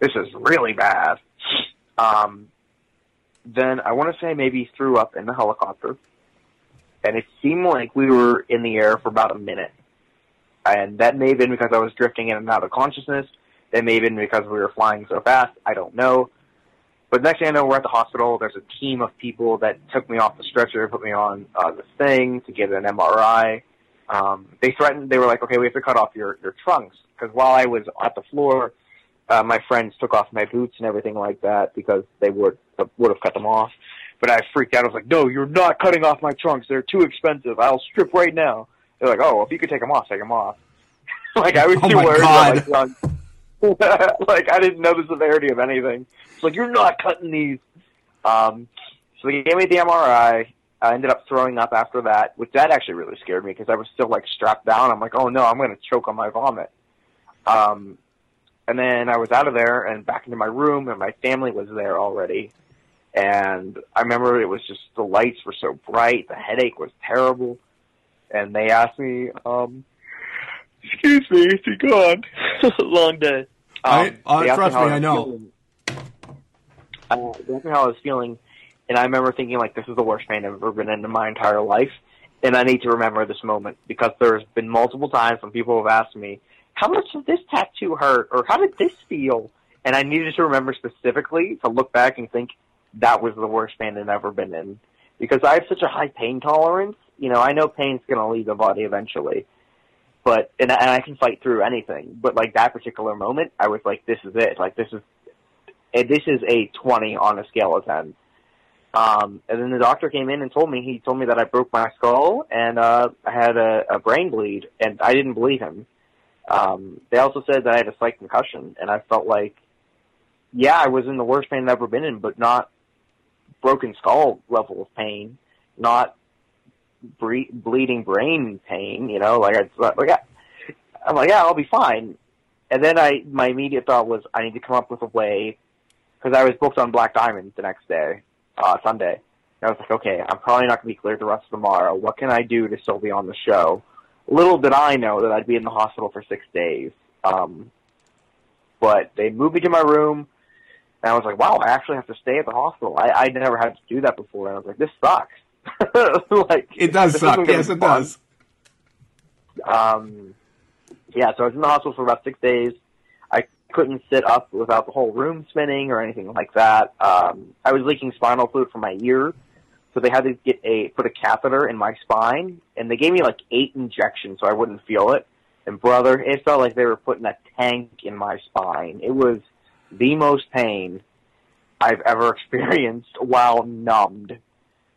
this is really bad." Um, then I want to say maybe threw up in the helicopter, and it seemed like we were in the air for about a minute, and that may have been because I was drifting in and out of consciousness it may have been because we were flying so fast. I don't know. But next thing I know, we're at the hospital. There's a team of people that took me off the stretcher, put me on uh, this thing to get an MRI. Um, they threatened. They were like, "Okay, we have to cut off your your trunks." Because while I was at the floor, uh, my friends took off my boots and everything like that because they would would have cut them off. But I freaked out. I was like, "No, you're not cutting off my trunks. They're too expensive. I'll strip right now." They're like, "Oh, if you could take them off, take them off." like I was Oh too worried God. about my trunks. like I didn't know the severity of anything. It's like you're not cutting these. Um, so they gave me the MRI. I ended up throwing up after that, which that actually really scared me because I was still like strapped down. I'm like, oh no, I'm going to choke on my vomit. Um, and then I was out of there and back into my room, and my family was there already. And I remember it was just the lights were so bright, the headache was terrible, and they asked me, um, "Excuse me, is he gone? Long day." I- uh, trust how me, I was know. feeling. Uh, they asked me how I was feeling, and I remember thinking like, "This is the worst pain I've ever been in in my entire life." And I need to remember this moment because there's been multiple times when people have asked me, "How much did this tattoo hurt?" or "How did this feel?" And I needed to remember specifically to look back and think that was the worst pain I've ever been in because I have such a high pain tolerance. You know, I know pain's going to leave the body eventually, but and, I- and I can fight through anything. But like that particular moment, I was like, "This is it. Like this is, this is a twenty on a scale of ten. Um, and then the doctor came in and told me he told me that I broke my skull and uh, I had a, a brain bleed, and I didn't believe him. Um, they also said that I had a slight concussion, and I felt like, yeah, I was in the worst pain I've ever been in, but not broken skull level of pain, not bre- bleeding brain pain. You know, like I like I, I'm like, yeah, I'll be fine. And then I, my immediate thought was, I need to come up with a way, because I was booked on Black Diamond the next day, uh, Sunday. And I was like, okay, I'm probably not going to be cleared the rest of tomorrow. What can I do to still be on the show? Little did I know that I'd be in the hospital for six days. Um, but they moved me to my room, and I was like, wow, I actually have to stay at the hospital. I, I never had to do that before, and I was like, this sucks. like It does suck. Yes, it fun. does. Um, yeah, so I was in the hospital for about six days. I couldn't sit up without the whole room spinning or anything like that. Um, I was leaking spinal fluid from my ear, so they had to get a put a catheter in my spine, and they gave me like eight injections so I wouldn't feel it. And brother, it felt like they were putting a tank in my spine. It was the most pain I've ever experienced while numbed.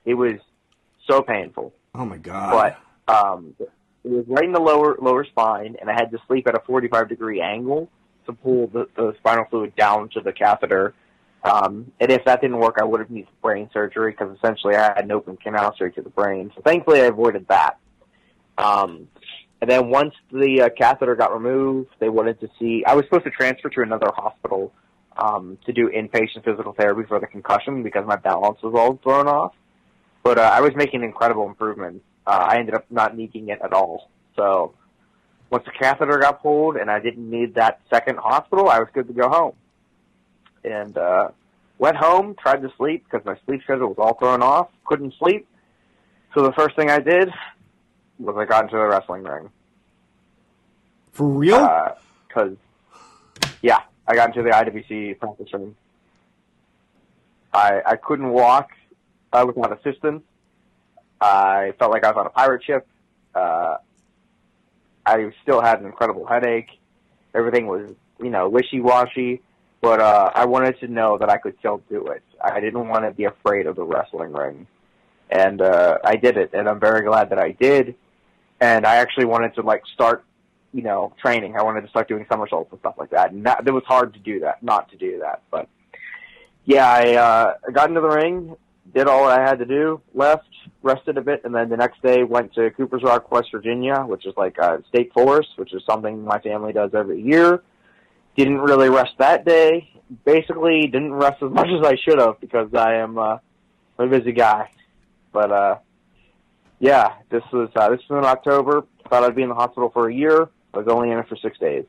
It was so painful Oh my god. but um, it was right in the lower lower spine, and I had to sleep at a 45 degree angle to pull the, the spinal fluid down to the catheter. Um, and if that didn't work, I would have needed brain surgery because essentially I had an open canal straight to the brain. So thankfully, I avoided that. Um, and then once the uh, catheter got removed, they wanted to see. I was supposed to transfer to another hospital um, to do inpatient physical therapy for the concussion because my balance was all thrown off. But uh, I was making incredible improvements. Uh, I ended up not needing it at all. So once the catheter got pulled and I didn't need that second hospital, I was good to go home. And uh, went home, tried to sleep because my sleep schedule was all thrown off. Couldn't sleep. So the first thing I did was I got into the wrestling ring. For real? Because, yeah, I got into the IWC practice ring. I I couldn't walk uh, without assistance. I felt like I was on a pirate ship. Uh, I still had an incredible headache. Everything was, you know, wishy-washy. But uh, I wanted to know that I could still do it. I didn't want to be afraid of the wrestling ring. And uh, I did it, and I'm very glad that I did. and I actually wanted to like start, you know, training. I wanted to start doing somersaults and stuff like that. And that, it was hard to do that, not to do that. But yeah, I uh, got into the ring, did all I had to do, left, rested a bit, and then the next day went to Cooper's Rock, West Virginia, which is like a state forest, which is something my family does every year. Didn't really rest that day. Basically, didn't rest as much as I should have because I am uh, a busy guy. But uh, yeah, this was uh, this was in October. Thought I'd be in the hospital for a year. I was only in it for six days.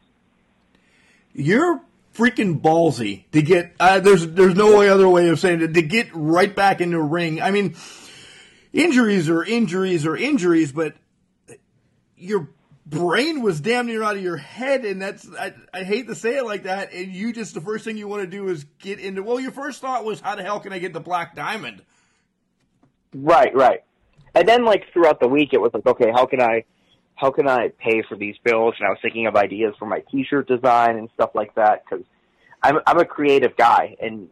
You're freaking ballsy to get. Uh, there's there's no other way of saying it to get right back in the ring. I mean, injuries are injuries are injuries, but your brain was damn near out of your head, and that's I, I hate to say it like that. And you just the first thing you want to do is get into. Well, your first thought was, how the hell can I get the black diamond? Right, right. And then like throughout the week, it was like, okay, how can I, how can I pay for these bills? And I was thinking of ideas for my T-shirt design and stuff like that because I'm I'm a creative guy, and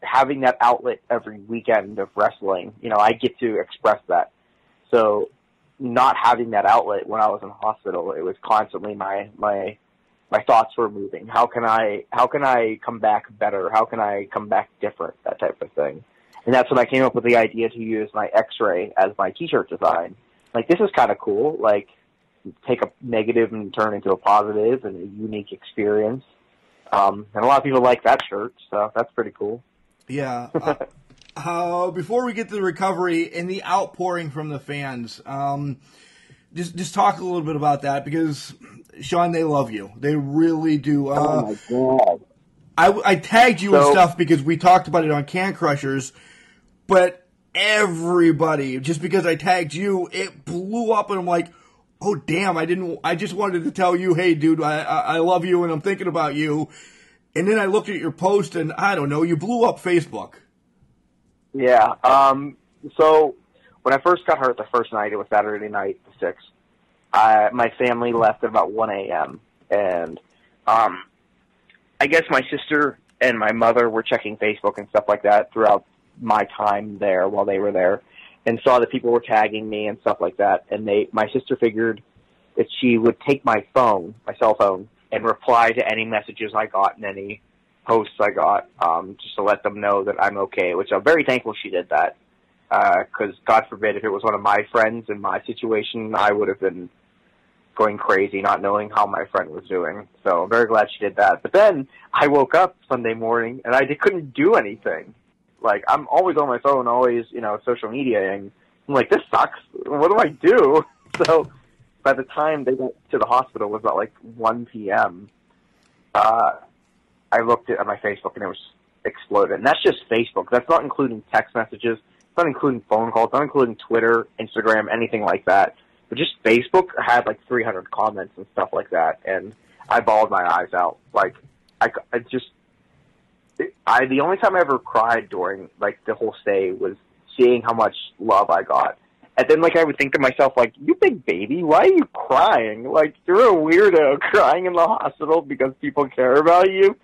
having that outlet every weekend of wrestling, you know, I get to express that. So not having that outlet when I was in hospital, it was constantly my my my thoughts were moving. How can I how can I come back better? How can I come back different? That type of thing. And that's when I came up with the idea to use my X-ray as my T-shirt design. Like this is kind of cool. Like take a negative and turn into a positive and a unique experience. Um, and a lot of people like that shirt, so that's pretty cool. Yeah. Uh, uh, before we get to the recovery and the outpouring from the fans, um, just just talk a little bit about that because Sean, they love you. They really do. Uh, oh my god! I, I tagged you so, and stuff because we talked about it on Can Crushers, but everybody just because I tagged you, it blew up, and I'm like, oh damn! I didn't. I just wanted to tell you, hey, dude, I I, I love you, and I'm thinking about you. And then I looked at your post, and I don't know, you blew up Facebook. Yeah. Um, so when I first got hurt the first night, it was Saturday night, the sixth. I, my family left at about 1 a.m. and um, I guess my sister and my mother were checking Facebook and stuff like that throughout my time there while they were there, and saw that people were tagging me and stuff like that. And they, my sister figured that she would take my phone, my cell phone, and reply to any messages I got and any posts I got, um, just to let them know that I'm okay. Which I'm very thankful she did that, because uh, God forbid if it was one of my friends in my situation, I would have been going crazy, not knowing how my friend was doing. So I'm very glad she did that. But then I woke up Sunday morning and I couldn't do anything. Like I'm always on my phone, always you know social media, and I'm like, this sucks. What do I do? So by the time they went to the hospital, it was about like 1 p.m. Uh, I looked at my Facebook and it was exploded. And that's just Facebook. That's not including text messages. It's not including phone calls. Not including Twitter, Instagram, anything like that. But just Facebook had like 300 comments and stuff like that. And I bawled my eyes out. Like, I, I just, I, the only time I ever cried during like the whole stay was seeing how much love I got. And then like I would think to myself, like, you big baby, why are you crying? Like, you're a weirdo crying in the hospital because people care about you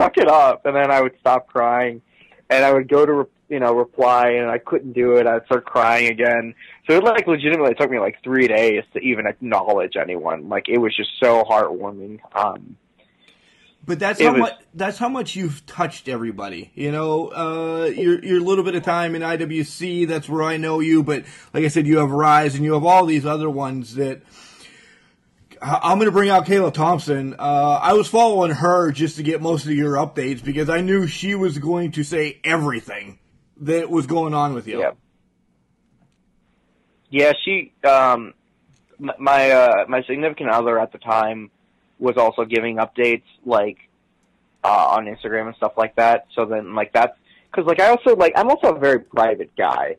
suck it up. And then I would stop crying and I would go to, you know, reply and I couldn't do it. I'd start crying again. So it like legitimately took me like three days to even acknowledge anyone. Like it was just so heartwarming. Um, but that's how was, much. That's how much you've touched everybody. You know, uh, your your little bit of time in IWC. That's where I know you. But like I said, you have Rise and you have all these other ones that I'm going to bring out Kayla Thompson. Uh, I was following her just to get most of your updates because I knew she was going to say everything that was going on with you. Yeah. Yeah, she, um, my, uh, my significant other at the time was also giving updates, like, uh, on Instagram and stuff like that. So then, like, that's, cause, like, I also, like, I'm also a very private guy.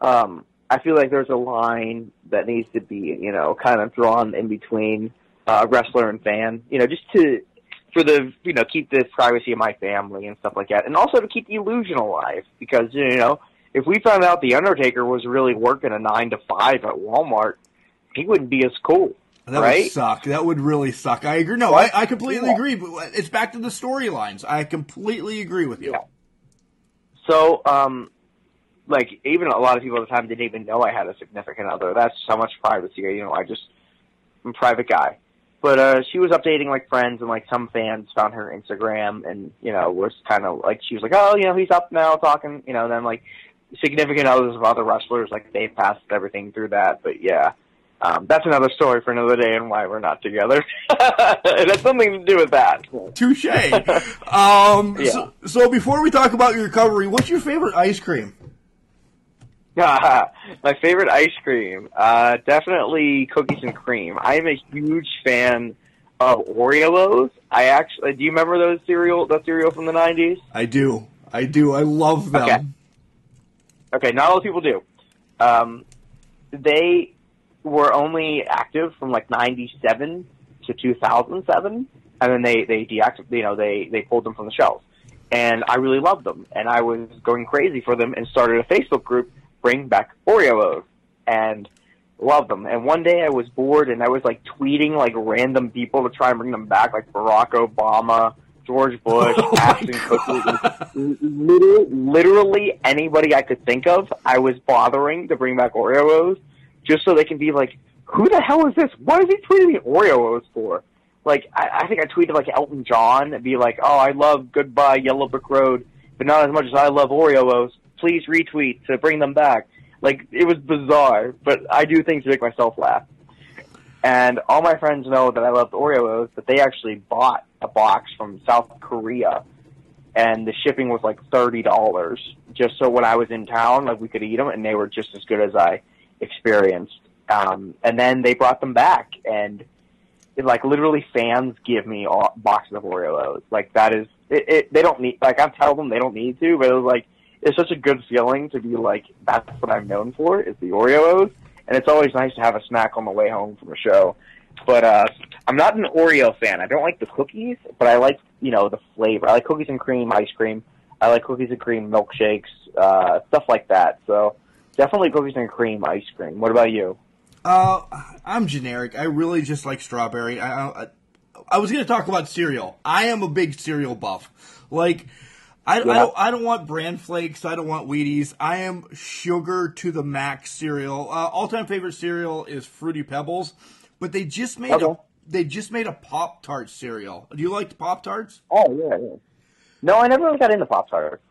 Um, I feel like there's a line that needs to be, you know, kind of drawn in between uh, wrestler and fan, you know, just to for the you know keep the privacy of my family and stuff like that, and also to keep the illusion alive because you know if we found out the Undertaker was really working a nine to five at Walmart, he wouldn't be as cool. That right? would suck. That would really suck. I agree. No, I, I completely yeah. agree. But it's back to the storylines. I completely agree with you. Yeah. So, um, like even a lot of people at the time didn't even know I had a significant other. That's how much privacy. You know, I just I'm a private guy. But uh, she was updating like friends and like some fans found her Instagram and you know was kind of like she was like oh you know he's up now talking you know then like significant others of other wrestlers like they passed everything through that but yeah um, that's another story for another day and why we're not together it has something to do with that Touche. um, Yeah. so, so before we talk about your recovery, what's your favorite ice cream? My favorite ice cream, uh, definitely cookies and cream. I am a huge fan of Oreos. I actually, do you remember those cereal, the cereal from the '90s? I do. I do. I love them. Okay. Okay, not all people do. Um, they were only active from like '97 to 2007, and then they they deactivated. You know, they they pulled them from the shelves, and I really loved them, and I was going crazy for them, and started a Facebook group, bring back Oreos, and love them. And one day I was bored, and I was like tweeting like random people to try and bring them back, like Barack Obama. George Bush, Oh Ashton Kutcher, literally, literally anybody I could think of, I was bothering to bring back Oreos just so they can be like, who the hell is this? What is he tweeting me Oreos for? Like, I, I think I tweeted like Elton John and be like, oh, I love Goodbye Yellow Brick Road, but not as much as I love Oreos. Please retweet to bring them back. Like, it was bizarre, but I do things to make myself laugh. And all my friends know that I love Oreos, but they actually bought a box from South Korea, and the shipping was like thirty dollars, just so when I was in town, like we could eat them, and they were just as good as I experienced. Um, and then they brought them back, and it, like literally fans give me all, boxes of Oreos. Like that is it, it. They don't need like I tell them they don't need to, but it was like it's such a good feeling to be like that's what I'm known for is the Oreos, and it's always nice to have a snack on the way home from a show. But uh, I'm not an Oreo fan. I don't like the cookies, but I like you know the flavor. I like cookies and cream ice cream. I like cookies and cream milkshakes, uh, stuff like that. So definitely cookies and cream ice cream. What about you? Uh, I'm generic. I really just like strawberry. I, I, I was going to talk about cereal. I am a big cereal buff. Like, I, I don't, I don't want bran flakes. I don't want Wheaties. I am sugar to the max cereal. Uh, all time favorite cereal is Fruity Pebbles, but they just made a they just made a Pop Tart cereal. Do you like Pop Tarts? Oh yeah, yeah. No, I never really got into Pop Tarts.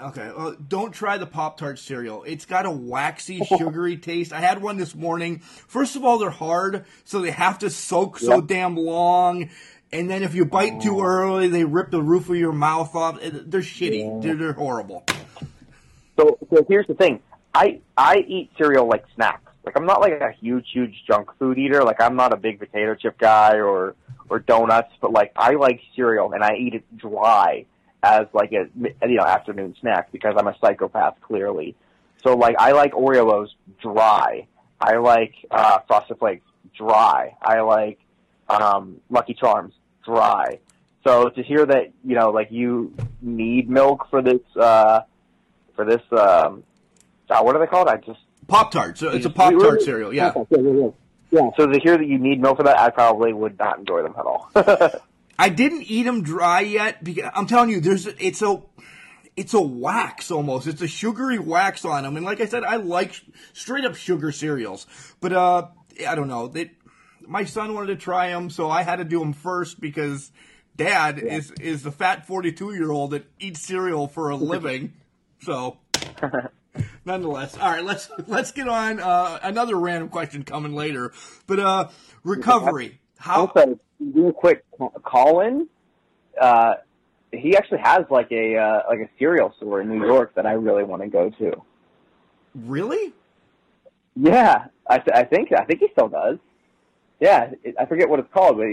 Okay, well, don't try the Pop Tart cereal. It's got a waxy, sugary taste. I had one this morning. First of all, they're hard, so they have to soak so damn long. And then if you bite too early, they rip the roof of your mouth off. They're shitty. They're, they're horrible. So, so here's the thing. I I eat cereal like snacks. Like I'm not like a huge, huge junk food eater. Like I'm not a big potato chip guy or or donuts, but like I like cereal and I eat it dry as like a you know afternoon snack because I'm a psychopath clearly. So like I like Oreos dry. I like uh, Frosted Flakes dry. I like um, Lucky Charms dry. So to hear that you know like you need milk for this uh, for this um, uh, what are they called? I just Pop Tart. So it's a Pop Tart cereal. Yeah. yeah. So to hear that you need milk for that, I probably would not enjoy them at all. I didn't eat them dry yet because I'm telling you, there's it's a it's a wax almost. It's a sugary wax on them, and like I said, I like straight up sugar cereals. But uh, I don't know. They, my son wanted to try them, so I had to do them first because Dad is is the fat 42 year old that eats cereal for a living. So. Nonetheless, all right. Let's let's get on uh, another random question coming later. But uh, recovery. How also, real quick, Colin, uh, he actually has like a uh, like a cereal store in New York that I really want to go to. really? Yeah, I, th- I think I think he still does. Yeah, it, I forget what it's called, but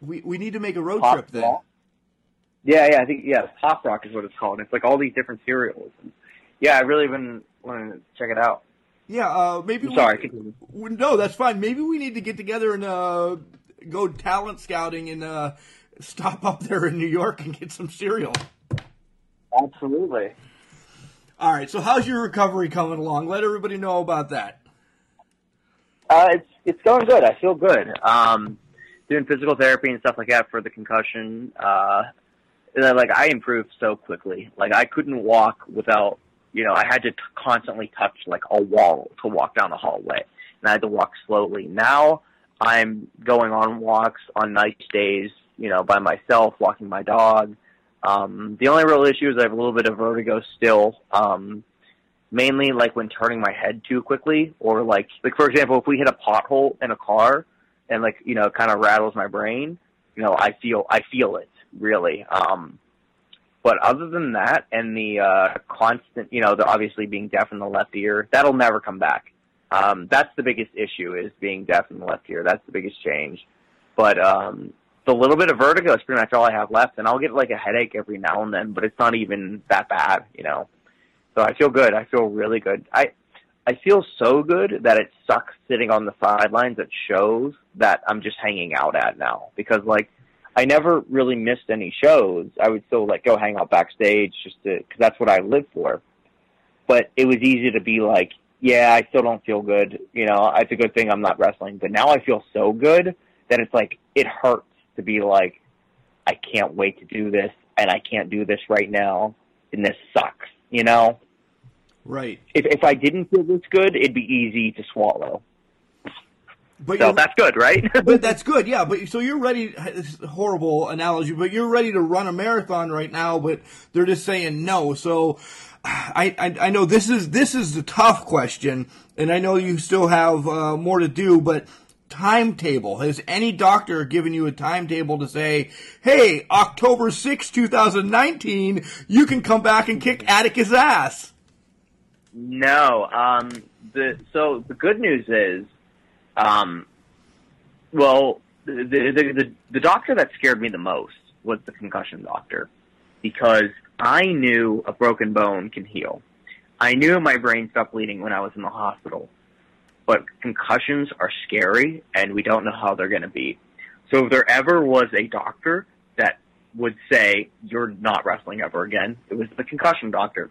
We we need to make a road Pop trip then. Rock. Yeah, yeah, I think yeah, Pop Rock is what it's called. It's like all these different cereals. And, yeah, I really been wanting to check it out. Yeah, uh, maybe. We- sorry, we- no, that's fine. Maybe we need to get together and uh, go talent scouting and uh, stop up there in New York and get some cereal. Absolutely. All right. So, how's your recovery coming along? Let everybody know about that. Uh, it's it's going good. I feel good. Um, doing physical therapy and stuff like that for the concussion. Uh, and then, like I improved so quickly. Like I couldn't walk without, you know, I had to t- constantly touch like a wall to walk down the hallway, and I had to walk slowly. Now I'm going on walks on nice days, you know, by myself, walking my dog. Um, the only real issue is I have a little bit of vertigo still. Um, mainly like when turning my head too quickly, or like like for example, if we hit a pothole in a car, and like you know, kind of rattles my brain. You know, I feel I feel it really. Um, but other than that, and the uh, constant, you know, the obviously being deaf in the left ear, that'll never come back. Um, that's the biggest issue is being deaf in the left ear. That's the biggest change. But um, the little bit of vertigo is pretty much all I have left, and I'll get like a headache every now and then, but it's not even that bad, you know. So I feel good. I feel really good. I I feel so good that it sucks sitting on the sidelines at shows that I'm just hanging out at now because like I never really missed any shows. I would still like go hang out backstage just to because that's what I live for. But it was easy to be like, yeah, I still don't feel good. You know, it's a good thing I'm not wrestling. But now I feel so good that it's like it hurts to be like, I can't wait to do this, and I can't do this right now, and this sucks. You know. Right. If if I didn't feel this good, it'd be easy to swallow. But So that's good, right? but that's good, yeah. But so you're ready. This is a horrible analogy, but you're ready to run a marathon right now. But they're just saying no. So I I, I know this is this is the tough question, and I know you still have uh, more to do, but. Timetable. Has any doctor given you a timetable to say, hey, October sixth, 2019, you can come back and kick Atticus' ass? No. Um, the so the good news is, um, well, the, the the the doctor that scared me the most was the concussion doctor, because I knew a broken bone can heal. I knew my brain stopped bleeding when I was in the hospital, but concussions are scary, and we don't know how they're going to be. So if there ever was a doctor that would say you're not wrestling ever again, it was the concussion doctor.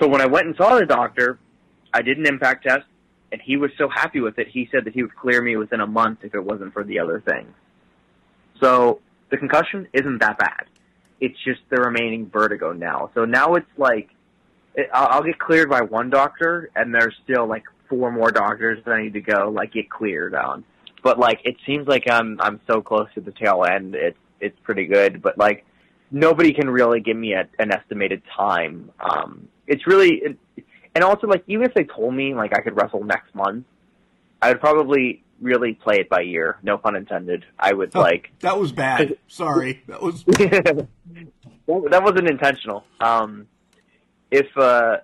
So when I went and saw the doctor, I did an impact test, and he was so happy with it. He said that he would clear me within a month if it wasn't for the other things. So the concussion isn't that bad. It's just the remaining vertigo now. So now it's like I'll get cleared by one doctor, and there's still like four more doctors that I need to go like get cleared on. But like it seems like I'm I'm so close to the tail end. It's it's pretty good, but like nobody can really give me a, an estimated time. Um, it's really, it, and also like even if they told me like I could wrestle next month, I would probably really play it by ear. No pun intended. I would like That was bad. Sorry. That was. that, that wasn't intentional. Um, if uh,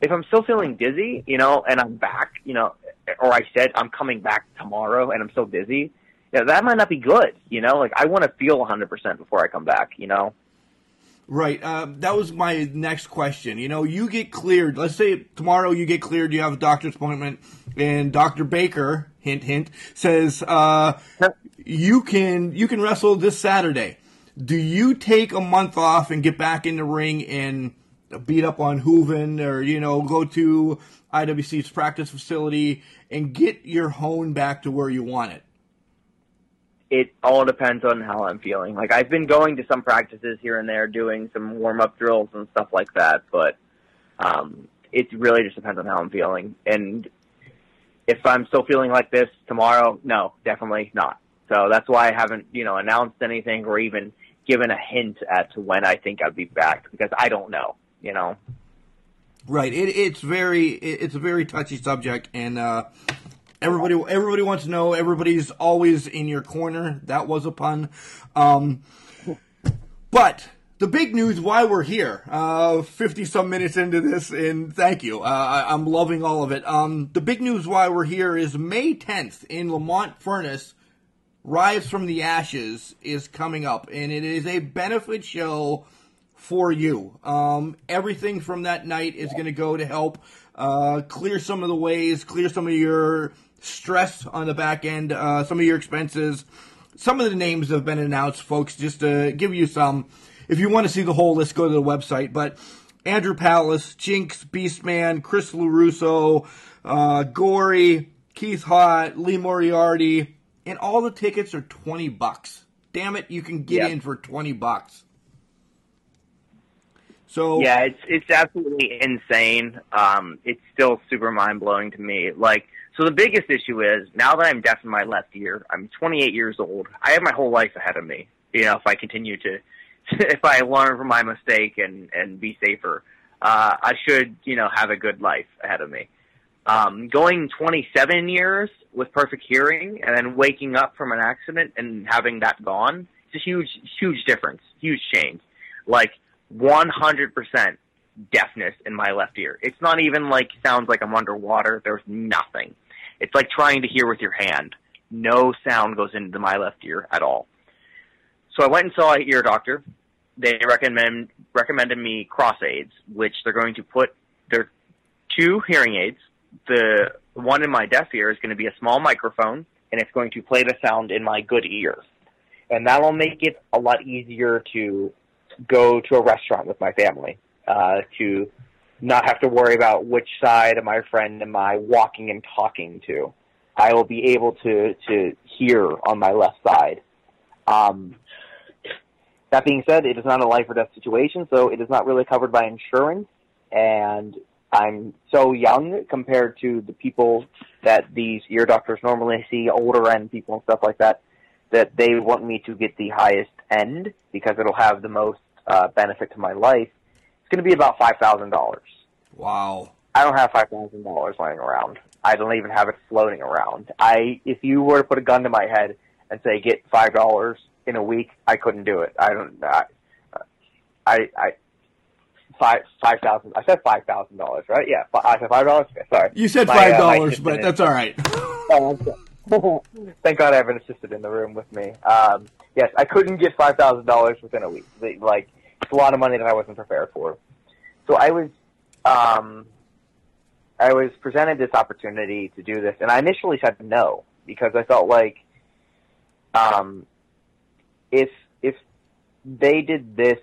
if I'm still feeling dizzy, you know, and I'm back, you know, or I said I'm coming back tomorrow and I'm still dizzy, yeah, that might not be good. You know, like I want to feel 100% before I come back. You know. Right. Uh, that was my next question. You know, you get cleared. Let's say tomorrow you get cleared. You have a doctor's appointment, and Doctor Baker, hint hint, says uh, you can you can wrestle this Saturday. Do you take a month off and get back in the ring and beat up on Hooven, or you know, go to IWC's practice facility and get your hone back to where you want it? it all depends on how I'm feeling. Like I've been going to some practices here and there, doing some warm up drills and stuff like that, but um, it really just depends on how I'm feeling. And if I'm still feeling like this tomorrow, no, definitely not. So that's why I haven't, you know, announced anything or even given a hint as to when I think I'd be back because I don't know, you know. Right. It, it's very it, it's a very touchy subject, and uh, everybody everybody wants to know. Everybody's always in your corner. That was a pun. Um, but the big news why we're here, uh, 50 some minutes into this, and thank you. Uh, I, I'm loving all of it. Um, the big news why we're here is May 10th in Lemont Furnace. Rise from the Ashes is coming up, and it is a benefit show for you. Um, everything from that night is going to go to help uh, clear some of the ways, clear some of your stress on the back end, uh, some of your expenses. Some of the names have been announced, folks, just to give you some. If you want to see the whole list, go to the website. But Andrew Palace, Jinx, Beastman, Chris LaRusso, uh, Gory, Keith Hott, Lee Moriarty, and all the tickets are 20 bucks. Damn it, you can get Yep. in for 20 bucks. So Yeah, it's it's absolutely insane. Um, it's still super mind blowing to me. Like So the biggest issue is now that I'm deaf in my left ear, I'm 28 years old. I have my whole life ahead of me. You know, if I continue to, if I learn from my mistake and and be safer, uh, I should you know have a good life ahead of me. Um, going 27 years with perfect hearing and then waking up from an accident and having that gone, it's a huge, huge difference, huge change. Like 100% deafness in my left ear. It's not even like sounds like I'm underwater. There's nothing. It's like trying to hear with your hand. No sound goes into my left ear at all. So I went and saw an ear doctor. They recommend recommended me cross aids, which they're going to put. They're two hearing aids. The one in my deaf ear is going to be a small microphone, and it's going to play the sound in my good ear, and that'll make it a lot easier to go to a restaurant with my family. Uh, to not have to worry about which side of my friend am I walking and talking to. I will be able to to hear on my left side. Um, that being said, it is not a life or death situation, so it is not really covered by insurance, and I'm so young compared to the people that these ear doctors normally see, older end people and stuff like that, that they want me to get the highest end because it'll have the most uh, benefit to my life. It's going to be about five thousand dollars. Wow. I don't have five thousand dollars lying around. I don't even have it floating around. I, if you were to put a gun to my head and say get five dollars in a week, I couldn't do it. I don't. I, I, I five five thousand. I said five thousand dollars, right? Yeah, I said five dollars. Sorry. You said five uh, dollars, but that's all right. Oh. Thank God I have an assistant in the room with me. Um, yes, I couldn't get five thousand dollars within a week. They- Like it's a lot of money that I wasn't prepared for. So I was, um, I was presented this opportunity to do this, and I initially said no because I felt like, um, if if they did this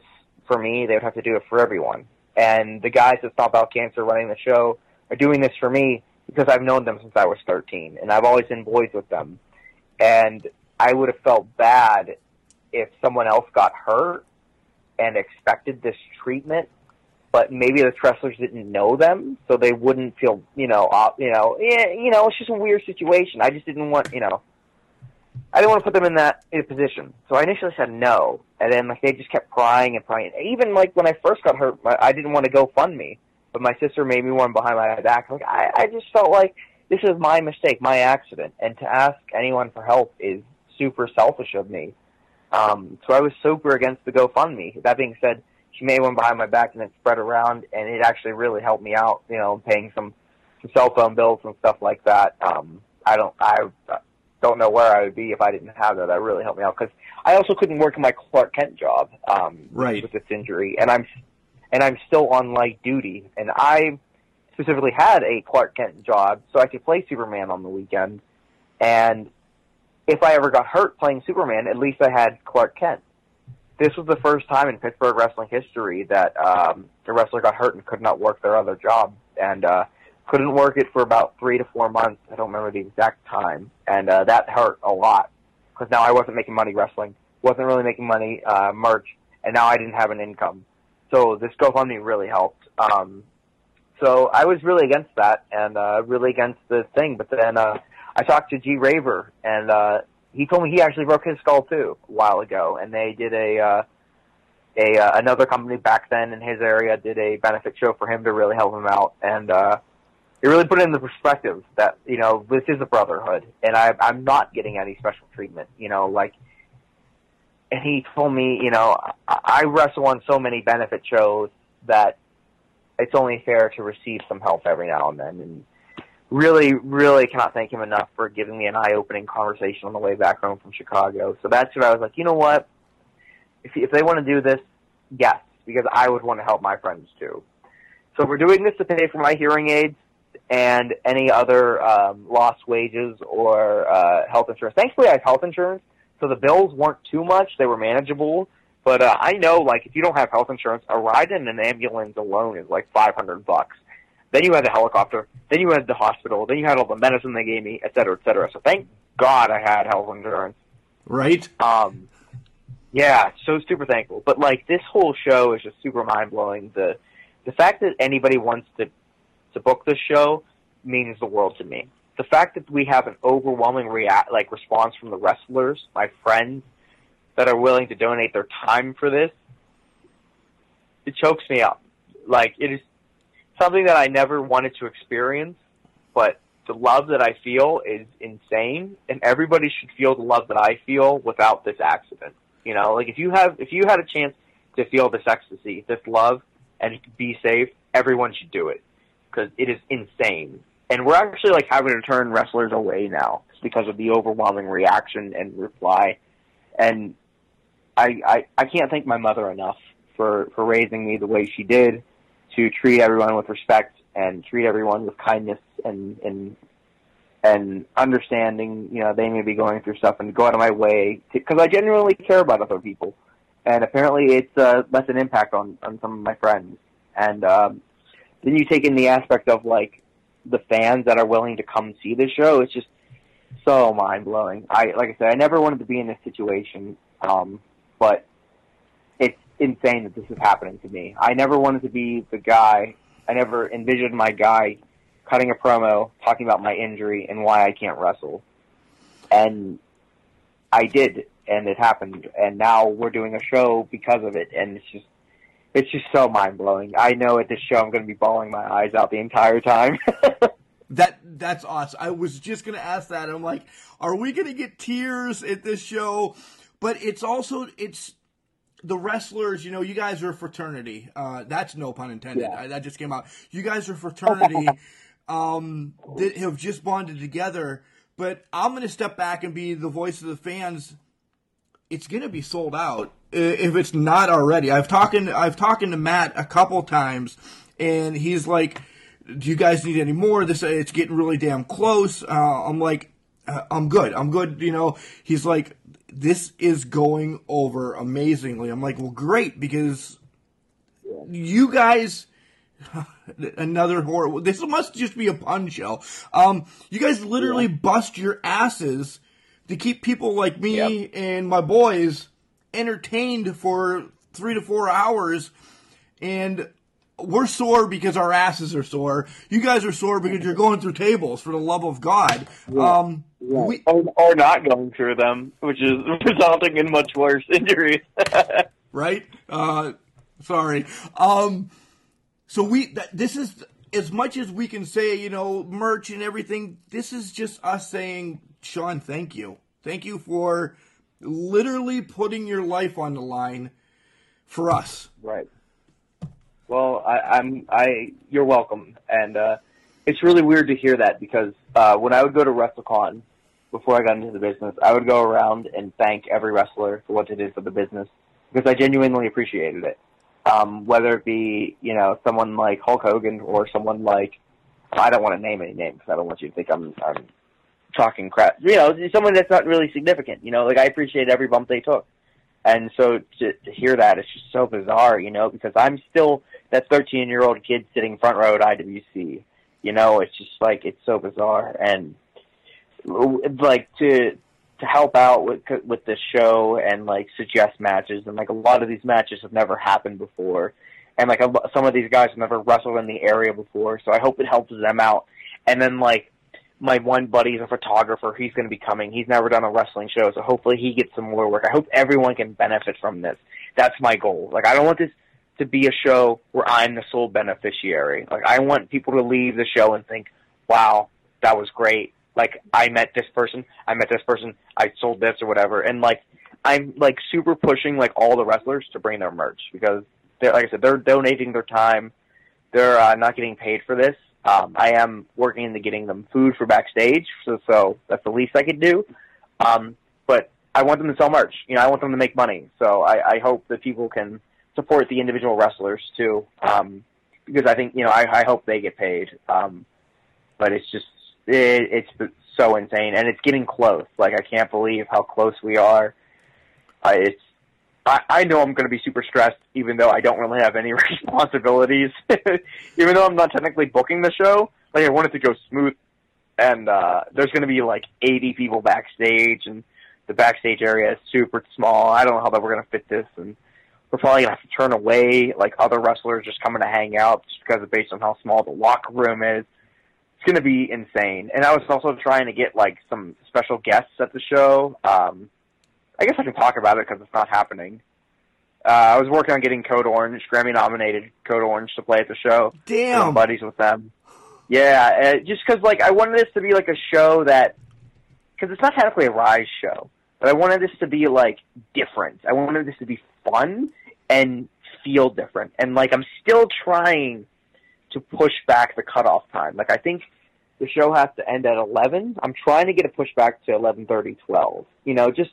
for me, they would have to do it for everyone. And the guys at Stomp Out Cancer running the show are doing this for me because I've known them since I was 13, and I've always been boys with them. And I would have felt bad if someone else got hurt and expected this treatment, but maybe the wrestlers didn't know them, so they wouldn't feel, you know, uh, you know, yeah, you know, it's just a weird situation. I just didn't want, you know, I didn't want to put them in that in position. So I initially said no, and then like they just kept prying and prying. Even like when I first got hurt, I didn't want to go fund me, but my sister made me one behind my back. Like I, I just felt like this is my mistake, my accident, and to ask anyone for help is super selfish of me. Um, so I was super against the GoFundMe. That being said, she made one behind my back and it spread around, and it actually really helped me out. You know, paying some some cell phone bills and stuff like that. Um, I don't, I don't know where I would be if I didn't have that. That really helped me out because I also couldn't work in my Clark Kent job um, Right. with this injury, and I'm and I'm still on light duty, and I specifically had a Clark Kent job so I could play Superman on the weekend, and if I ever got hurt playing Superman, at least I had Clark Kent. This was the first time in Pittsburgh wrestling history that um, a wrestler got hurt and could not work their other job, and uh, couldn't work it for about three to four months. I don't remember the exact time, and uh, that hurt a lot because now I wasn't making money wrestling, wasn't really making money uh, merch, and now I didn't have an income. So this GoFundMe really helped. Um, so I was really against that and uh, really against the thing. But then uh, I talked to G Raver, and uh, he told me he actually broke his skull too a while ago, and they did a uh, a uh, another company back then in his area did a benefit show for him to really help him out, and uh, it really put it in the perspective that you know this is a brotherhood, and I, I'm not getting any special treatment. You know, like, and he told me, you know, I, I wrestle on so many benefit shows that it's only fair to receive some help every now and then, and really, really cannot thank him enough for giving me an eye-opening conversation on the way back home from Chicago. So that's what I was like, you know what? If if they want to do this, yes, because I would want to help my friends too. So we're doing this to pay for my hearing aids and any other um, lost wages or uh, health insurance. Thankfully, I have health insurance, so the bills weren't too much; they were manageable. But uh, I know, like, if you don't have health insurance, a ride in an ambulance alone is like five hundred bucks. Then you had the helicopter. Then you had the hospital. Then you had all the medicine they gave me, et cetera, et cetera. So thank God I had health insurance. Right? Um, yeah, so super thankful. But like this whole show is just super mind blowing. The the fact that anybody wants to to book this show means the world to me. The fact that we have an overwhelming react like response from the wrestlers, my friends, that are willing to donate their time for this, it chokes me up. Like it is something that I never wanted to experience, but the love that I feel is insane, and everybody should feel the love that I feel without this accident. You know, like if you have if you had a chance to feel this ecstasy, this love, and be safe, everyone should do it because it is insane. And we're actually like having to turn wrestlers away now because of the overwhelming reaction and reply. And I, I I can't thank my mother enough for for raising me the way she did, to treat everyone with respect and treat everyone with kindness and and and understanding. You know, they may be going through stuff and go out of my way because I genuinely care about other people. And apparently, it's uh, left an impact on on some of my friends. And um, then you take in the aspect of like the fans that are willing to come see the show. It's just so mind blowing. I like I said, I never wanted to be in this situation, um, but it's insane that this is happening to me. I never wanted to be the guy. I never envisioned my guy cutting a promo talking about my injury and why I can't wrestle, and I did, and it happened, and now we're doing a show because of it, and it's just it's just so mind blowing. I know at this show I'm going to be bawling my eyes out the entire time. That that's awesome. I was just gonna ask that. I'm like, are we gonna get tears at this show? But it's also it's the wrestlers. You know, you guys are a fraternity. Uh, that's no pun intended. Yeah. I, that just came out. You guys are fraternity um, that have just bonded together. But I'm gonna step back and be the voice of the fans. It's gonna be sold out if it's not already. I've talking I've talking to Matt a couple times, and he's like do you guys need any more? This it's getting really damn close. Uh, I'm like, uh, I'm good. I'm good. You know, he's like, this is going over amazingly. I'm like, well, great because you guys. Another horror. This must just be a pun show. Um, you guys literally bust your asses to keep people like me and my boys entertained for three to four hours, and we're sore because our asses are sore. You guys are sore because you're going through tables. For the love of God, um, we or, or not going through them, which is resulting in much worse injuries. right? Uh, sorry. Um, so we th- this is as much as we can say, you know, merch and everything. This is just us saying, Sean, thank you, thank you for literally putting your life on the line for us. Right. Well, I, I'm I. You're welcome, and uh, it's really weird to hear that because uh, when I would go to WrestleCon before I got into the business, I would go around and thank every wrestler for what they did for the business because I genuinely appreciated it. Um, whether it be you know someone like Hulk Hogan or someone like I don't want to name any names because I don't want you to think I'm I'm talking crap. You know, someone that's not really significant. You know, like I appreciate every bump they took. And so to, to hear that, it's just so bizarre, you know, because I'm still that 13 year old kid sitting front row at IWC. You know, it's just like it's so bizarre, and like to to help out with with this show and like suggest matches, and like a lot of these matches have never happened before, and like a, some of these guys have never wrestled in the area before, so I hope it helps them out. And then like my one buddy's a photographer. He's going to be coming. He's never done a wrestling show, so hopefully he gets some more work. I hope everyone can benefit from this. That's my goal. Like I don't want this to be a show where I'm the sole beneficiary. Like I want people to leave the show and think, "Wow, that was great." Like I met this person, I met this person, I sold this or whatever, and like I'm like super pushing like all the wrestlers to bring their merch because they're like I said, they're donating their time. They're uh, not getting paid for this. Um, I am working into getting them food for backstage, so so that's the least I could do. Um, but I want them to sell merch. You know, I want them to make money. So I, I hope that people can support the individual wrestlers too, um, because I think you know I, I hope they get paid. Um, but it's just it, it's so insane, and it's getting close. Like I can't believe how close we are. Uh, it's I, I know I'm going to be super stressed, even though I don't really have any responsibilities. even though I'm not technically booking the show, like I want it to go smooth. And uh, there's going to be like 80 people backstage, and the backstage area is super small. I don't know how that we're going to fit this, and we're probably going to have to turn away like other wrestlers just coming to hang out just because of based on how small the locker room is. it's going to be insane. And I was also trying to get like some special guests at the show. Um, I guess I can talk about it because it's not happening. Uh, I was working on getting Code Orange, Grammy nominated Code Orange, to play at the show. Damn. I'm buddies with them. Yeah, uh, just because like I wanted this to be like a show that because it's not technically a Rise show, but I wanted this to be like different. I wanted this to be fun and feel different. And like I'm still trying to push back the cutoff time. Like I think the show has to end at 11. I'm trying to get it pushed back to 11:30, 12. You know, just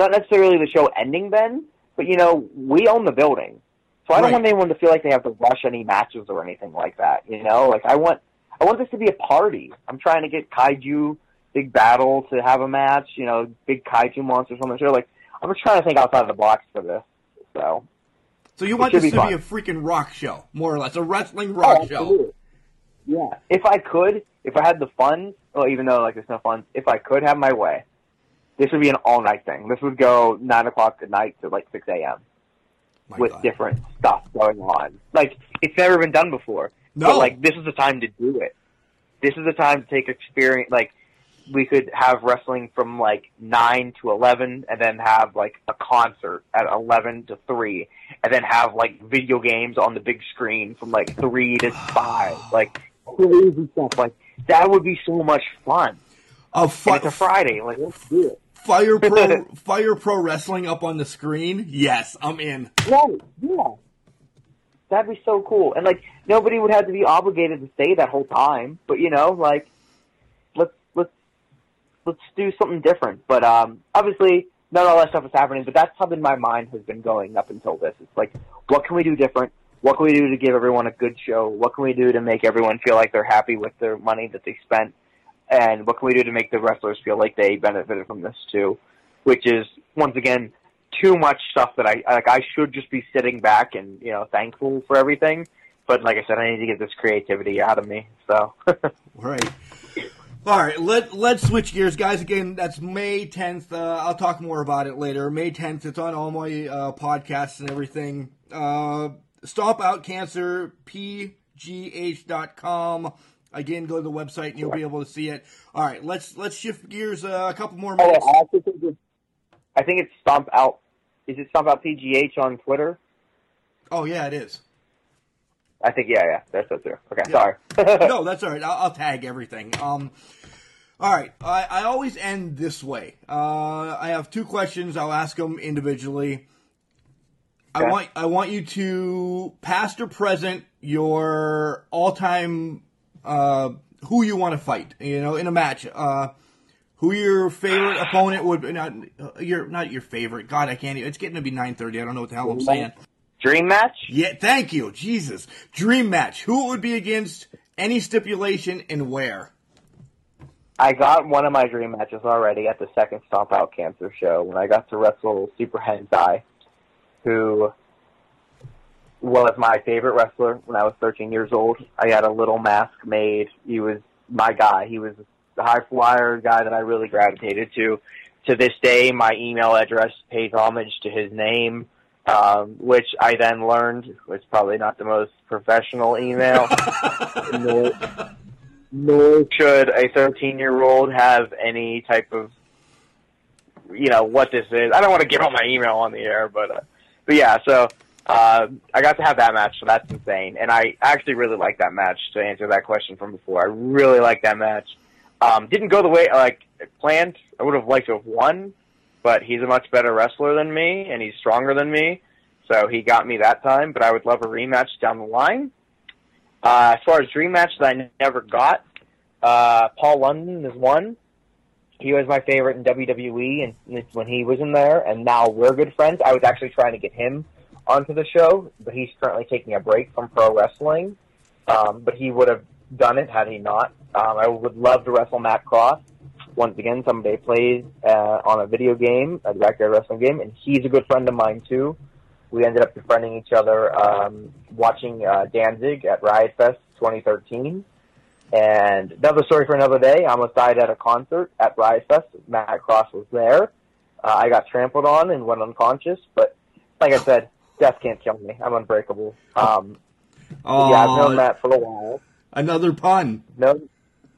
not necessarily the show ending then, but you know, we own the building. So I don't Right. want anyone to feel like they have to rush any matches or anything like that. You know, like I want I want this to be a party. I'm trying to get Kaiju Big Battel to have a match. You know, big Kaiju monsters on the show. Like I'm just trying to think outside of the box for this. So So you want this be to be a freaking rock show, more or less, a wrestling rock Oh, show. Yeah. If I could, if I had the funds, well, even though like there's no funds, if I could have my way, this would be an all night thing. This would go nine o'clock at night to like six a.m. My with God. different stuff going on. Like it's never been done before. No. But like this is the time to do it. This is the time to take experience. Like we could have wrestling from like nine to eleven, and then have like a concert at eleven to three, and then have like video games on the big screen from like three to five. Like crazy stuff. Like that would be so much fun. A And fi- it's a Friday. Like let's do it. Fire Pro Fire Pro Wrestling up on the screen. Yes, I'm in. Right, yeah. That'd be so cool. And like nobody would have to be obligated to stay that whole time. But you know, like let's let's let's do something different. But um obviously not all that stuff is happening, but that's something my mind has been going up until this. It's like what can we do different? What can we do to give everyone a good show? What can we do to make everyone feel like they're happy with their money that they spent? And what can we do to make the wrestlers feel like they benefited from this too? Which is once again too much stuff that I like. I should just be sitting back and you know thankful for everything. But like I said, I need to get this creativity out of me. So Right. All right, let let's switch gears, guys. Again, that's May 10th. Uh, I'll talk more about it later. May 10th. It's on all my uh, podcasts and everything. Uh, Stomp Out Cancer, pgh.com. Again, go to the website and you'll be able to see it. All right, let's let's shift gears uh, a couple more Oh, minutes. I actually think it's, I think it's Stomp Out. Is it Stomp Out PGH on Twitter? Oh yeah, it is. I think yeah, yeah, that's it there. Okay, Yeah. sorry. no, that's all right. I'll, I'll tag everything. Um, all right. I, I always end this way. Uh, I have two questions. I'll ask them individually. I want I want you to past or present your all time uh, who you want to fight. You know, in a match. Uh, who your favorite opponent would not uh, your not your favorite. God, I can't. even- It's getting to be nine thirty. I don't know what the hell I'm saying. Dream match? Yeah, thank you. Jesus. Dream match. Who it would be against, any stipulation, and where? I got one of my dream matches already at the second Stomp Out Cancer show when I got to wrestle Super Hentai, who was my favorite wrestler when I was 13 years old. I had a little mask made. He was my guy. He was the high flyer guy that I really gravitated to. To this day, my email address pays homage to his name, um, which I then learned was probably not the most professional email. nor, nor should a 13 year old have any type of, you know, what this is. I don't want to give out my email on the air, but, uh, but yeah, so, uh, I got to have that match, so that's insane. And I actually really like that match to answer that question from before. I really like that match. Um, didn't go the way, like, planned. I would have liked to have won, but he's a much better wrestler than me, and he's stronger than me. So he got me that time, but I would love a rematch down the line. Uh, as far as dream match that I never got, uh, Paul London is one. He was my favorite in WWE, and when he was in there, and now we're good friends. I was actually trying to get him onto the show, but he's currently taking a break from pro wrestling. Um, but he would have done it had he not. Um, I would love to wrestle Matt Cross. Once again, somebody plays uh, on a video game, a backyard wrestling game, and he's a good friend of mine too. We ended up befriending each other um, watching uh, Danzig at Riot Fest 2013. And another story for another day. I almost died at a concert at Riot Fest. Matt Cross was there. Uh, I got trampled on and went unconscious, but like I said, death can't kill me. I'm unbreakable. Um, Oh, yeah, I've known that for a while. another pun. Known,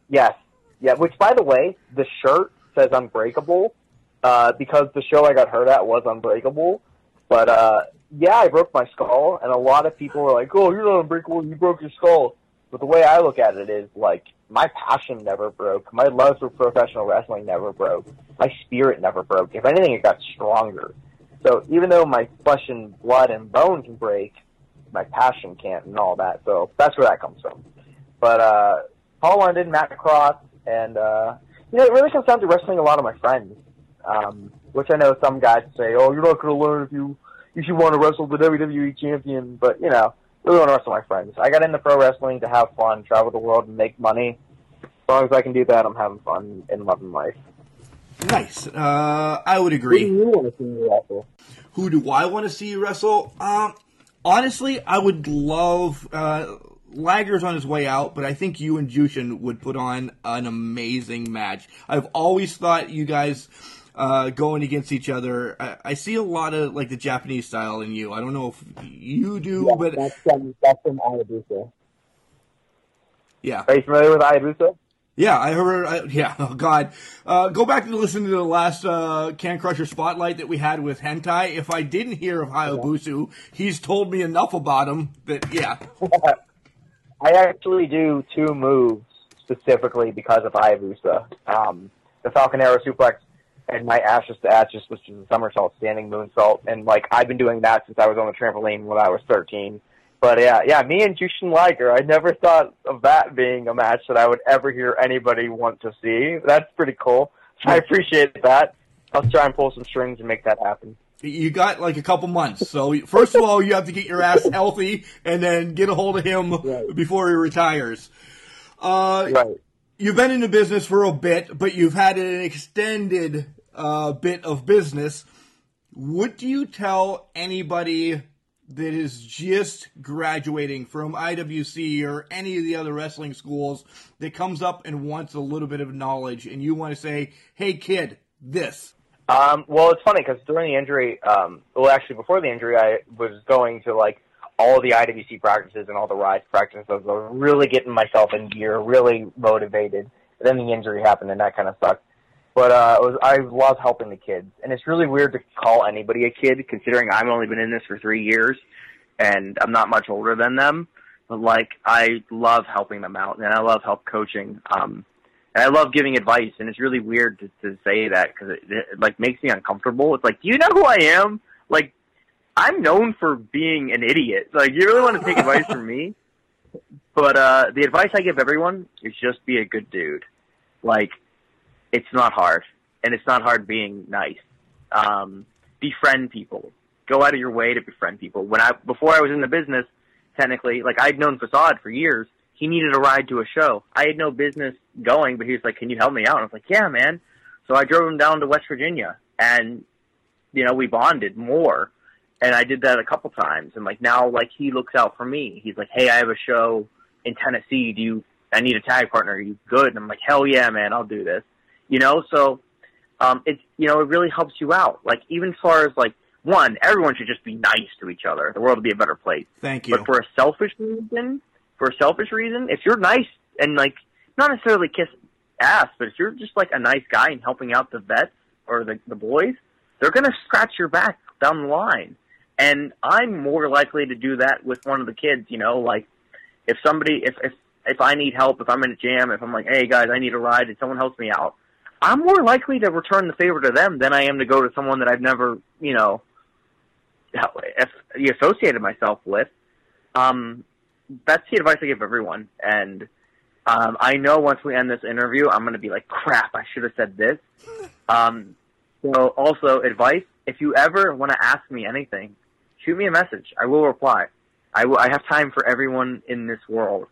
Yes. Yeah, which by the way, the shirt says unbreakable, uh, because the show I got hurt at was unbreakable. But uh yeah, I broke my skull and a lot of people were like, Oh, you're not unbreakable, you broke your skull. But the way I look at it is like my passion never broke. My love for professional wrestling never broke. My spirit never broke. If anything it got stronger. So even though my flesh and blood and bone can break, my passion can't and all that. So that's where that comes from. But uh Paul London, Matt Cross, and uh you know, it really comes down to wrestling a lot of my friends. Um, which I know some guys say, Oh, you're not gonna learn if you if you want to wrestle the WWE champion but you know, really want to wrestle my friends. I got into pro wrestling to have fun, travel the world and make money. As long as I can do that I'm having fun and loving life. Nice. Uh, I would Who do agree. you want to see me wrestle? Who do I want to see you wrestle? Um, honestly, I would love. Uh, Liger's on his way out, but I think you and Jushin would put on an amazing match. I've always thought you guys uh, going against each other. I, I see a lot of like the Japanese style in you. I don't know if you do, but that's from that's from Hayabusa. yeah, Are you familiar with Hayabusa? Yeah. I heard. I, yeah. Oh God. Uh, go back and listen to the last uh, Can Crusher spotlight that we had with Hentai. If I didn't hear of Hayabusa, he's told me enough about him that yeah. I actually do two moves specifically because of Hayabusa. Um, the Falcon Arrow suplex and my Ashes to Ashes, which is a somersault standing moonsault. And like I've been doing that since I was on the trampoline when I was 13. But yeah, yeah, me and Jushin Liger, I never thought of that being a match that I would ever hear anybody want to see. That's pretty cool. I appreciate that. I'll try and pull some strings and make that happen. You got like a couple months. So first of all, you have to get your ass healthy, and then get a hold of him Right. before he retires. Uh, Right. you've been in the business for a bit, but you've had an extended uh, bit of business. What do you tell anybody that is just graduating from IWC or any of the other wrestling schools that comes up and wants a little bit of knowledge, and you want to say, "Hey, kid, this." Um, well, it's funny because during the injury, um, well, actually before the injury, I was going to like all the IWC practices and all the Rise practices. I was really getting myself in gear, really motivated. Then the injury happened, and that kind of sucked. But uh, it was, I love helping the kids, and it's really weird to call anybody a kid, considering I've only been in this for three years, and I'm not much older than them. But like, I love helping them out, and I love help coaching. Um, and I love giving advice, and it's really weird to, to say that because it, it like makes me uncomfortable. It's like, do you know who I am? Like, I'm known for being an idiot. Like, you really want to take advice from me? But uh, the advice I give everyone is just be a good dude. Like, it's not hard, and it's not hard being nice. Um, befriend people. Go out of your way to befriend people. When I before I was in the business, technically, like I'd known Facade for years. He needed a ride to a show. I had no business going, but he was like, "Can you help me out?" And I was like, "Yeah, man." So I drove him down to West Virginia, and you know we bonded more. And I did that a couple times, and like now, like he looks out for me. He's like, "Hey, I have a show in Tennessee. Do you? I need a tag partner. Are you good?" And I'm like, "Hell yeah, man! I'll do this." You know, so um, it you know it really helps you out. Like even as far as like one, everyone should just be nice to each other. The world would be a better place. Thank you. But for a selfish reason, for a selfish reason, if you're nice and like not necessarily kiss ass, but if you're just like a nice guy and helping out the vets or the the boys, they're gonna scratch your back down the line. And I'm more likely to do that with one of the kids. You know, like if somebody if if if I need help, if I'm in a jam, if I'm like, hey guys, I need a ride, and someone helps me out, I'm more likely to return the favor to them than I am to go to someone that I've never, you know, associated myself with. Um, that's the advice I give everyone. And um, I know once we end this interview, I'm going to be like, crap, I should have said this. Um, so also advice: if you ever want to ask me anything, shoot me a message. I will reply. I will, I have time for everyone in this world.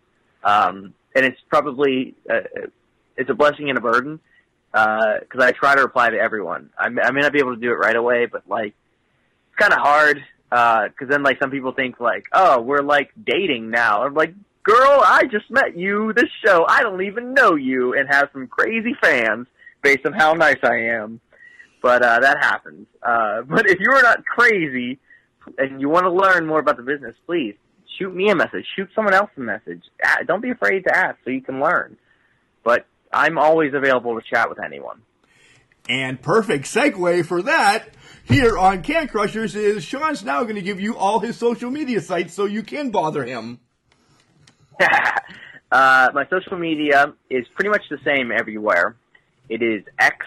Um, and it's probably uh, it's a blessing and a burden because I try to reply to everyone. I may, I may not be able to do it right away, but like it's kind of hard because then like some people think like, oh, we're like dating now. I'm like, girl, I just met you this show. I don't even know you, and have some crazy fans based on how nice I am. But uh, that happens. Uh, but if you're not crazy and you want to learn more about the business, please shoot me a message. Shoot someone else a message. Uh, Don't be afraid to ask so you can learn. but I'm always available to chat with anyone. And perfect segue for that here on Can Crushers is Sean's now going to give you all his social media sites so you can bother him. uh, my social media is pretty much the same everywhere. It is X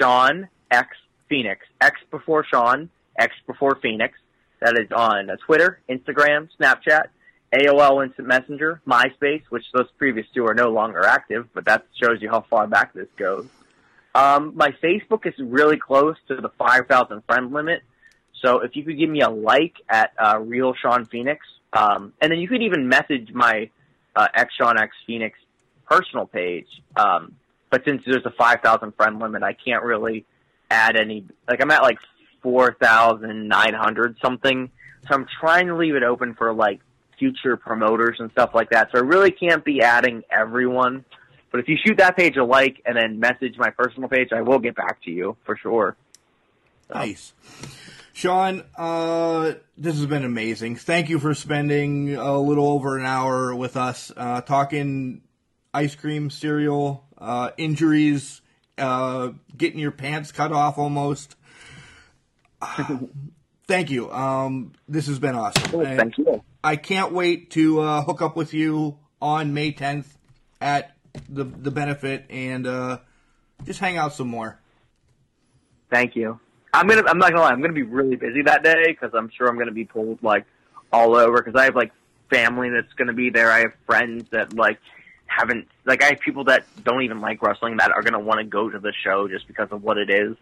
Sean X Phoenix. X before Sean, X before Phoenix. That is on Twitter, Instagram, Snapchat, AOL Instant Messenger, MySpace, which those previous two are no longer active, but that shows you how far back this goes. Um, my Facebook is really close to the 5,000 friend limit. So if you could give me a like at uh, Real Sean Phoenix, um, and then you could even message my uh, X Sean X Phoenix personal page. Um, but since there's a 5,000 friend limit, I can't really add any. Like I'm at like 4,900 something. So I'm trying to leave it open for like future promoters and stuff like that. So I really can't be adding everyone. But if you shoot that page a like and then message my personal page, I will get back to you for sure. So. Nice. Sean, uh, this has been amazing. Thank you for spending a little over an hour with us, uh, talking ice cream, cereal, uh, injuries, uh, getting your pants cut off almost. thank you. Um, this has been awesome. thank you. I can't wait to uh, hook up with you on May 10th at the the benefit and uh, just hang out some more. Thank you. I'm gonna. I'm not gonna lie. I'm gonna be really busy that day because I'm sure I'm gonna be pulled like all over because I have like family that's gonna be there. I have friends that like haven't like I have people that don't even like wrestling that are gonna want to go to the show just because of what it is.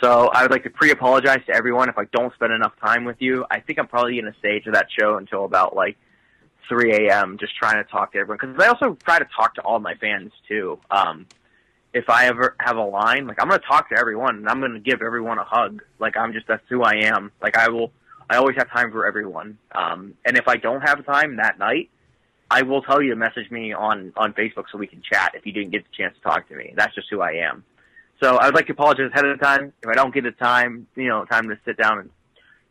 So I would like to pre-apologize to everyone if I don't spend enough time with you. I think I'm probably going to stay to that show until about like 3 a.m. just trying to talk to everyone because I also try to talk to all my fans too. Um, if I ever have a line, like I'm going to talk to everyone and I'm going to give everyone a hug. Like I'm just that's who I am. Like I will. I always have time for everyone. Um, and if I don't have time that night, I will tell you to message me on on Facebook so we can chat. If you didn't get the chance to talk to me, that's just who I am. So I would like to apologize ahead of time if I don't get the time, you know, time to sit down and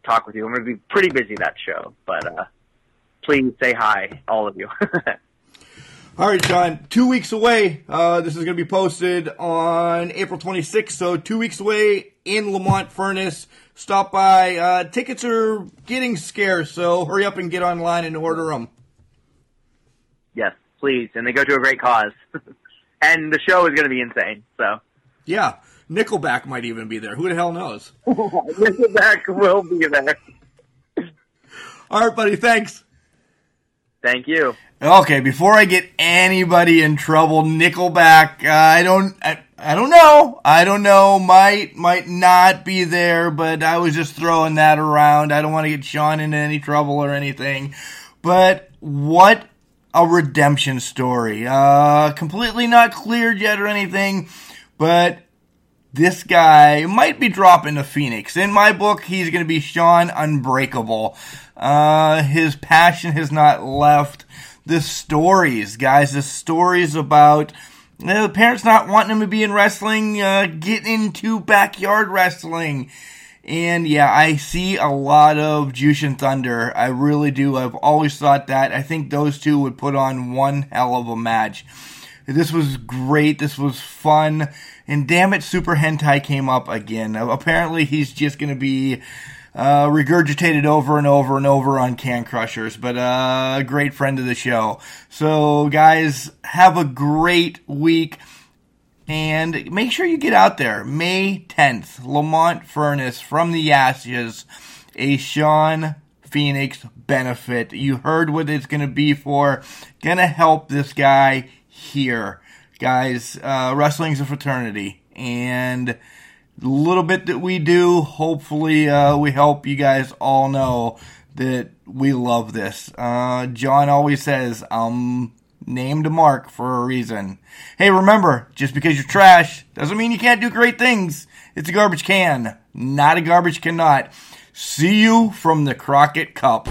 talk with you. I'm going to be pretty busy that show, but uh, please say hi, all of you. all right, John. Two weeks away. Uh, this is going to be posted on April 26th, so two weeks away in Lemont Furnace. Stop by. Uh, tickets are getting scarce, so hurry up and get online and order them. Yes, please, and they go to a great cause. and the show is going to be insane. So. Yeah, Nickelback might even be there. Who the hell knows? Nickelback will be there. All right, buddy. Thanks. Thank you. Okay, before I get anybody in trouble, Nickelback. Uh, I don't. I, I don't know. I don't know. Might might not be there, but I was just throwing that around. I don't want to get Sean into any trouble or anything. But what a redemption story. Uh, completely not cleared yet or anything but this guy might be dropping to Phoenix. In my book, he's going to be Sean Unbreakable. Uh, his passion has not left. The stories, guys, the stories about you know, the parents not wanting him to be in wrestling, uh, getting into backyard wrestling. And yeah, I see a lot of Jushin Thunder. I really do. I've always thought that. I think those two would put on one hell of a match. This was great. This was fun. And damn it, Super Hentai came up again. Apparently, he's just going to be uh, regurgitated over and over and over on Can Crushers, but uh, a great friend of the show. So, guys, have a great week. And make sure you get out there. May 10th, Lemont Furnace from the Ashes, a Sean Phoenix benefit. You heard what it's going to be for. Going to help this guy here. Guys, uh, wrestling's a fraternity, and the little bit that we do, hopefully, uh, we help you guys all know that we love this. Uh, John always says, I'm named Mark for a reason. Hey, remember, just because you're trash doesn't mean you can't do great things. It's a garbage can, not a garbage cannot. See you from the Crockett Cup.